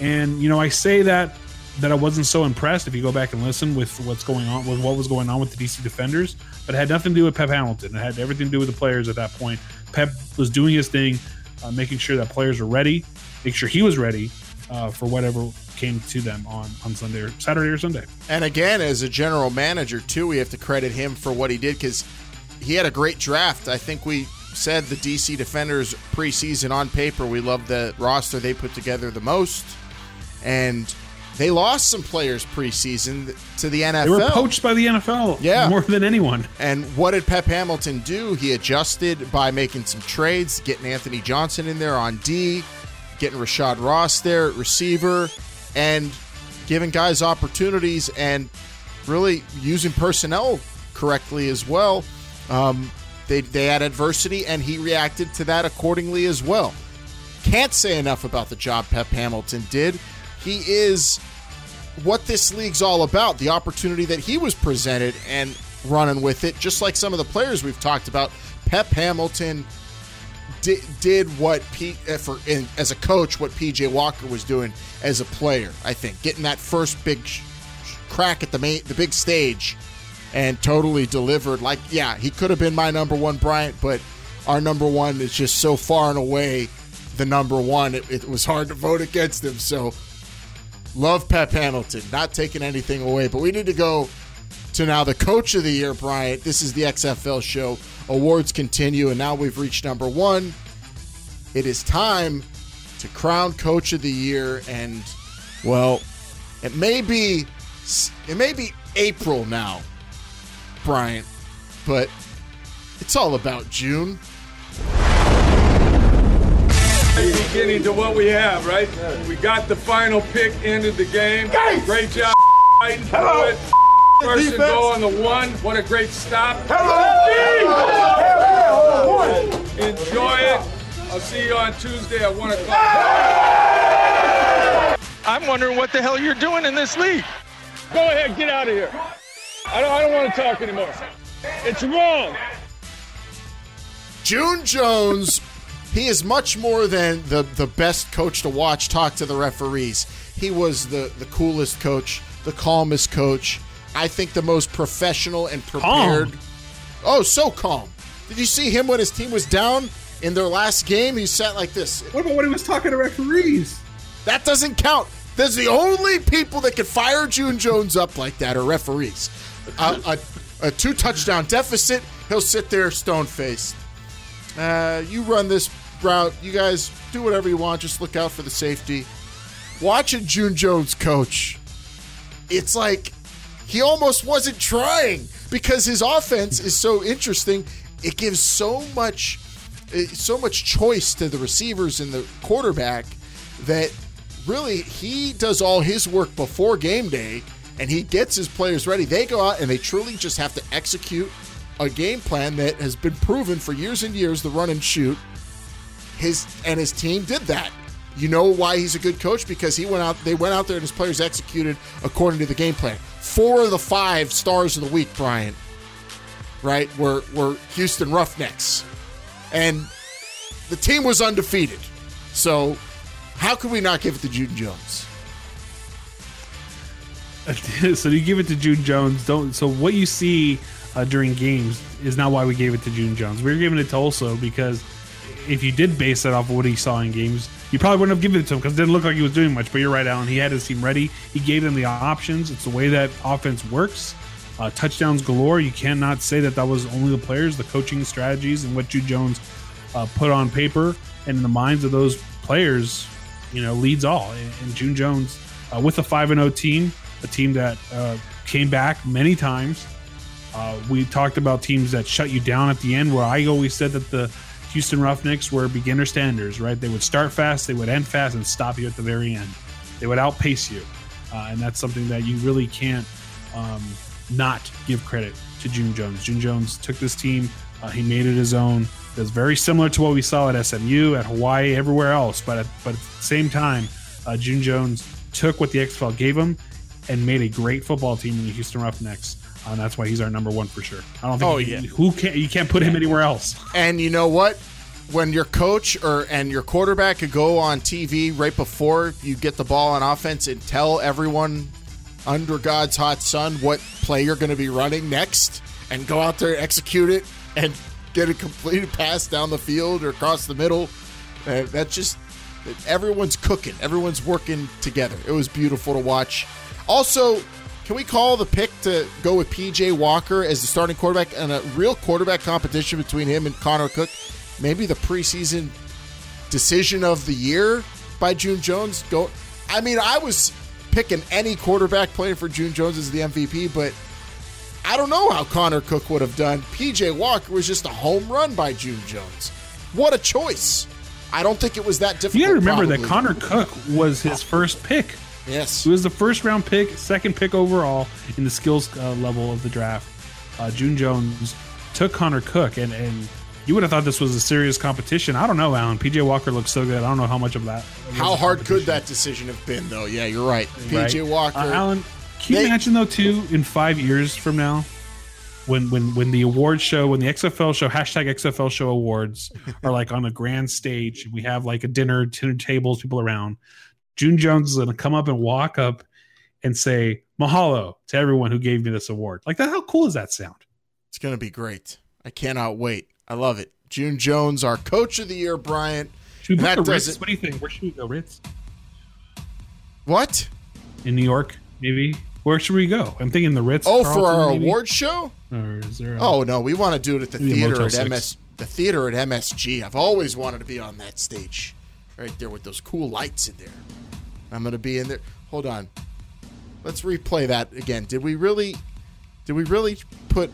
And you know, I say that that I wasn't so impressed if you go back and listen with what's going on with what was going on with the DC Defenders, but it had nothing to do with Pep Hamilton. It had everything to do with the players at that point. Pep was doing his thing, uh, making sure that players were ready, make sure he was ready uh, for whatever came to them on on Sunday or Saturday or Sunday. And again, as a general manager too, we have to credit him for what he did because he had a great draft. I think we said the DC Defenders preseason on paper, we loved the roster they put together the most, and they lost some players preseason to the NFL. They were poached by the NFL, Yeah. more than anyone. And what did Pep Hamilton do? He adjusted by making some trades, getting Anthony Johnson in there on D, getting Rashad Ross there receiver, and giving guys opportunities and really using personnel correctly as well. Um, they, they had adversity, and he reacted to that accordingly as well. Can't say enough about the job Pep Hamilton did. He is what this league's all about the opportunity that he was presented and running with it, just like some of the players we've talked about. Pep Hamilton did, did what P, uh, for in, as a coach what PJ Walker was doing as a player. I think getting that first big sh- crack at the main the big stage and totally delivered. Like yeah, he could have been my number one Bryant, but our number one is just so far and away the number one. It, it was hard to vote against him. So love Pep Hamilton, not taking anything away, but we need to go to now the coach of the year, Bryant. This is the XFL show. Awards continue, and now we've reached number one. It is time to crown coach of the year, and well, it may be it may be April now, Bryant, but it's all about June. Beginning to what we have, right? We got the final pick, ended the game. Great job, fighting Hello. It. First and Defense. goal on the one. What a great stop. Enjoy it. I'll see you on Tuesday at 1 o'clock. I'm wondering what the hell you're doing in this league. Go ahead, get out of here. I don't, I don't want to talk anymore. It's wrong. June Jones, he is much more than the, the best coach to watch talk to the referees. He was the, the coolest coach, the calmest coach. I think the most professional and prepared. Oh, so calm. Did you see him when his team was down in their last game? He sat like this. What about when he was talking to referees? That doesn't count. There's the only people that can fire June Jones up like that are referees. A, a, a two touchdown deficit, he'll sit there stone faced. Uh, you run this route. You guys do whatever you want. Just look out for the safety. Watching June Jones coach, it's like he almost wasn't trying because his offense is so interesting. It gives so much, eh, so much choice to the receivers and the quarterback that really he does all his work before game day and he gets his players ready. They go out and they truly just have to execute a game plan that has been proven for years and years the run and shoot. His and his team did that. You know why he's a good coach because he went out they went out there and his players executed according to the game plan. Four of the five stars of the week, Brian, right, were were Houston Roughnecks. And the team was undefeated. So how could we not give it to June Jones? so you give it to June Jones. Don't. So what you see uh, during games is not why we gave it to June Jones. We were giving it to also because if you did base it off of what he saw in games, you probably wouldn't have given it to him because it didn't look like he was doing much. But you're right, Alan. He had his team ready. He gave them the options. It's the way that offense works. Uh, touchdowns galore. You cannot say that that was only the players, the coaching strategies, and what June Jones uh, put on paper and in the minds of those players. You know, leads all. And, and June Jones uh, with a five and zero team, a team that uh, came back many times. Uh, we talked about teams that shut you down at the end, where I always said that the Houston Roughnecks were beginner standards, right? They would start fast, they would end fast, and stop you at the very end. They would outpace you. Uh, and that's something that you really can't um, not give credit to June Jones. June Jones took this team, uh, he made it his own. It's very similar to what we saw at SMU, at Hawaii, everywhere else. But at, but at the same time, uh, June Jones took what the XFL gave him and made a great football team in the Houston Roughnecks. Uh, and that's why he's our number one for sure. I don't think Oh, you, yeah. who can you can't put him anywhere else. And you know what? when your coach or and your quarterback could go on TV right before you get the ball on offense and tell everyone under God's hot sun what play you're going to be running next and go out there and execute it and get a completed pass down the field or across the middle. Uh, that's just everyone's cooking, everyone's working together. It was beautiful to watch. Also, can we call the pick to go with PJ Walker as the starting quarterback and a real quarterback competition between him and Connor Cook? Maybe the preseason decision of the year by June Jones. Go. I mean, I was picking any quarterback playing for June Jones as the MVP, but I don't know how Connor Cook would have done. PJ Walker was just a home run by June Jones. What a choice! I don't think it was that difficult. You got to remember probably. that Connor Cook was his first pick. Yes, he was the first round pick, second pick overall in the skills uh, level of the draft. Uh, June Jones took Connor Cook, and and you would have thought this was a serious competition. I don't know, Alan. PJ Walker looks so good. I don't know how much of that. How hard could that decision have been, though? Yeah, you're right. PJ Right. Walker. Uh, Alan, can you They- imagine though too in five years from now, when when when the award show, when the XFL show hashtag XFL show awards are like on a grand stage, we have like a dinner, dinner tables, people around. June Jones is gonna come up and walk up and say mahalo to everyone who gave me this award. Like that, how cool does that sound? It's going to be great. I cannot wait. I love it. June Jones, our coach of the year, Bryant. Should we And book that the Ritz? What do you think? Where should we go, Ritz? What? In New York, maybe. Where should we go? I'm thinking the Ritz. Oh, for our maybe? award show? Or is there? a- Oh no, we want to do it at the theater at Six. MS. The theater at MSG. I've always wanted to be on that stage, right there with those cool lights in there. I'm going to be in there. Hold on, let's replay that again. Did we really? Did we really put?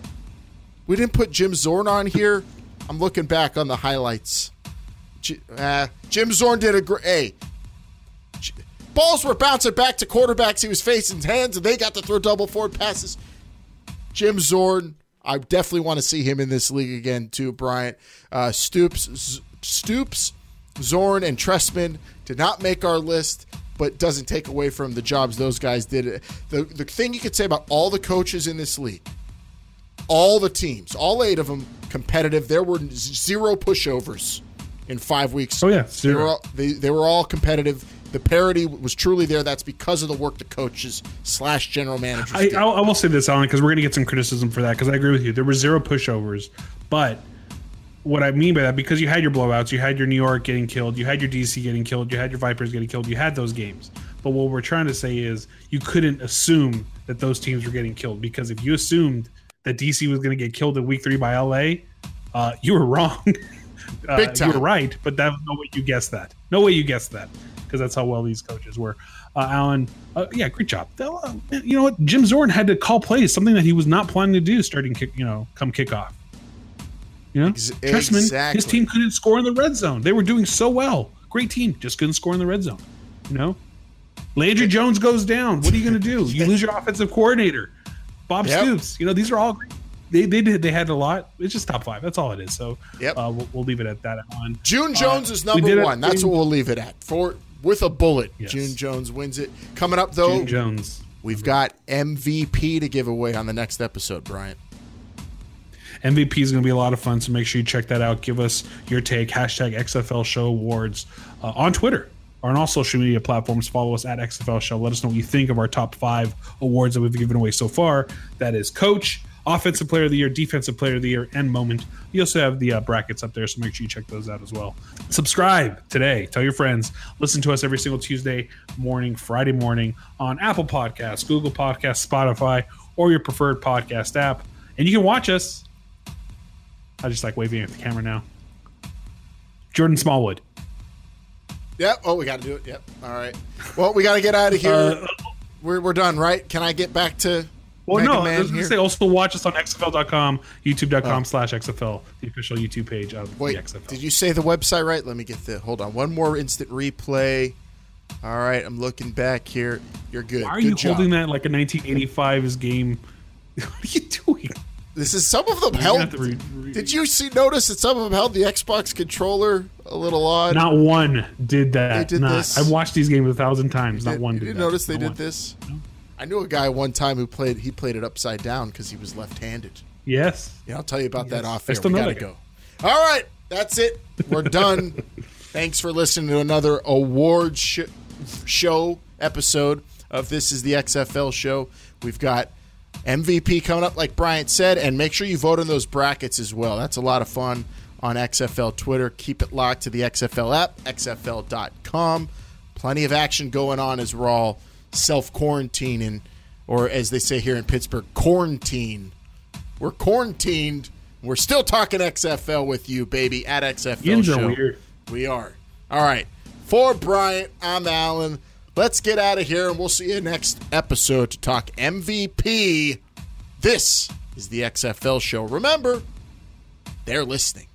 We didn't put Jim Zorn on here. I'm looking back on the highlights. Uh, Jim Zorn did a great. Hey, balls were bouncing back to quarterbacks he was facing hands, and they got to throw double forward passes. Jim Zorn, I definitely want to see him in this league again too. Bryant, uh, Stoops, Z- Stoops, Zorn, and Trestman did not make our list, but doesn't take away from the jobs those guys did. The the thing you could say about all the coaches in this league, all the teams, all eight of them competitive. There were zero pushovers in five weeks. Oh, yeah, they were all, they, they were all competitive. The parity was truly there. That's because of the work the coaches slash general managers. I, I will say this, Alan, because we're going to get some criticism for that. Because I agree with you, there were zero pushovers. But what I mean by that, because you had your blowouts, you had your New York getting killed, you had your DC getting killed, you had your Vipers getting killed, you had those games. But what we're trying to say is you couldn't assume that those teams were getting killed because if you assumed that DC was going to get killed in Week Three by LA, uh, you were wrong. uh, You were right, but that was no way you guessed that. No way you guessed that because that's how well these coaches were. Uh, Alan, uh, yeah, great job. Uh, you know what? Jim Zorn had to call plays, something that he was not planning to do starting kick, you know, come kickoff. You know, Ex- Trestman, his team couldn't score in the red zone. They were doing so well. Great team, just couldn't score in the red zone. You know, Landry Jones goes down. What are you going to do? You lose your offensive coordinator, Bob Yep. Stoops. You know, these are all great. They, they did they had a lot. It's just top five. That's all it is. So Yep. uh, we'll, we'll leave it at that. Alan. June Jones Uh, is number one. That's what we'll leave it at. For with a bullet, Yes. June Jones wins it. Coming up though, June Jones. we've got MVP to give away on the next episode, Bryant. MVP is going to be a lot of fun, so make sure you check that out. Give us your take. Hashtag XFL Show Awards uh, on Twitter or on all social media platforms. Follow us at XFL Show. Let us know what you think of our top five awards that we've given away so far. That is Coach, Offensive Player of the Year, Defensive Player of the Year, and Moment. You also have the uh, brackets up there, so make sure you check those out as well. Subscribe today. Tell your friends. Listen to us every single Tuesday morning, Friday morning on Apple Podcasts, Google Podcasts, Spotify, or your preferred podcast app. And you can watch us I just like waving at the camera now. Jordan Smallwood. Yep. Oh, we got to do it. Yep. All right. Well, we got to get out of here. Uh, we're, we're done, right? Can I get back to Well, Mega no, I Man was going to say also watch us on XFL.com, YouTube.com Oh. slash XFL, the official YouTube page of Wait, the XFL. did you say the website right? Let me get the. Hold on. One more instant replay. All right, I'm looking back here. You're good. Why are good you job. holding that like a 1985's game? what are you doing? This is some of them You're held. re- re- Did you see? Notice that some of them held the Xbox controller a little odd. Not one did that. They did Not- this. I've watched these games a thousand times. Not Did- one did that. notice they Not did one. this. I knew a guy one time who played. He played it upside down because he was left-handed. Yes. Yeah, I'll tell you about that off air. We gotta go. All right, That's it. We're done. Thanks for listening to another award sh- show episode of This is the XFL show. We've got MVP coming up, like Bryant said, and make sure you vote on those brackets as well. That's a lot of fun on XFL Twitter. Keep it locked to the XFL app, xfl.com. Plenty of action going on as we're all self quarantining, or as they say here in Pittsburgh, quarantine. We're quarantined. We're still talking XFL with you, baby, at XFL Yins show. weird. We are. All right. For Bryant, I'm Alan. Let's get out of here, and we'll see you next episode to talk MVP. This is the XFL show. Remember, they're listening.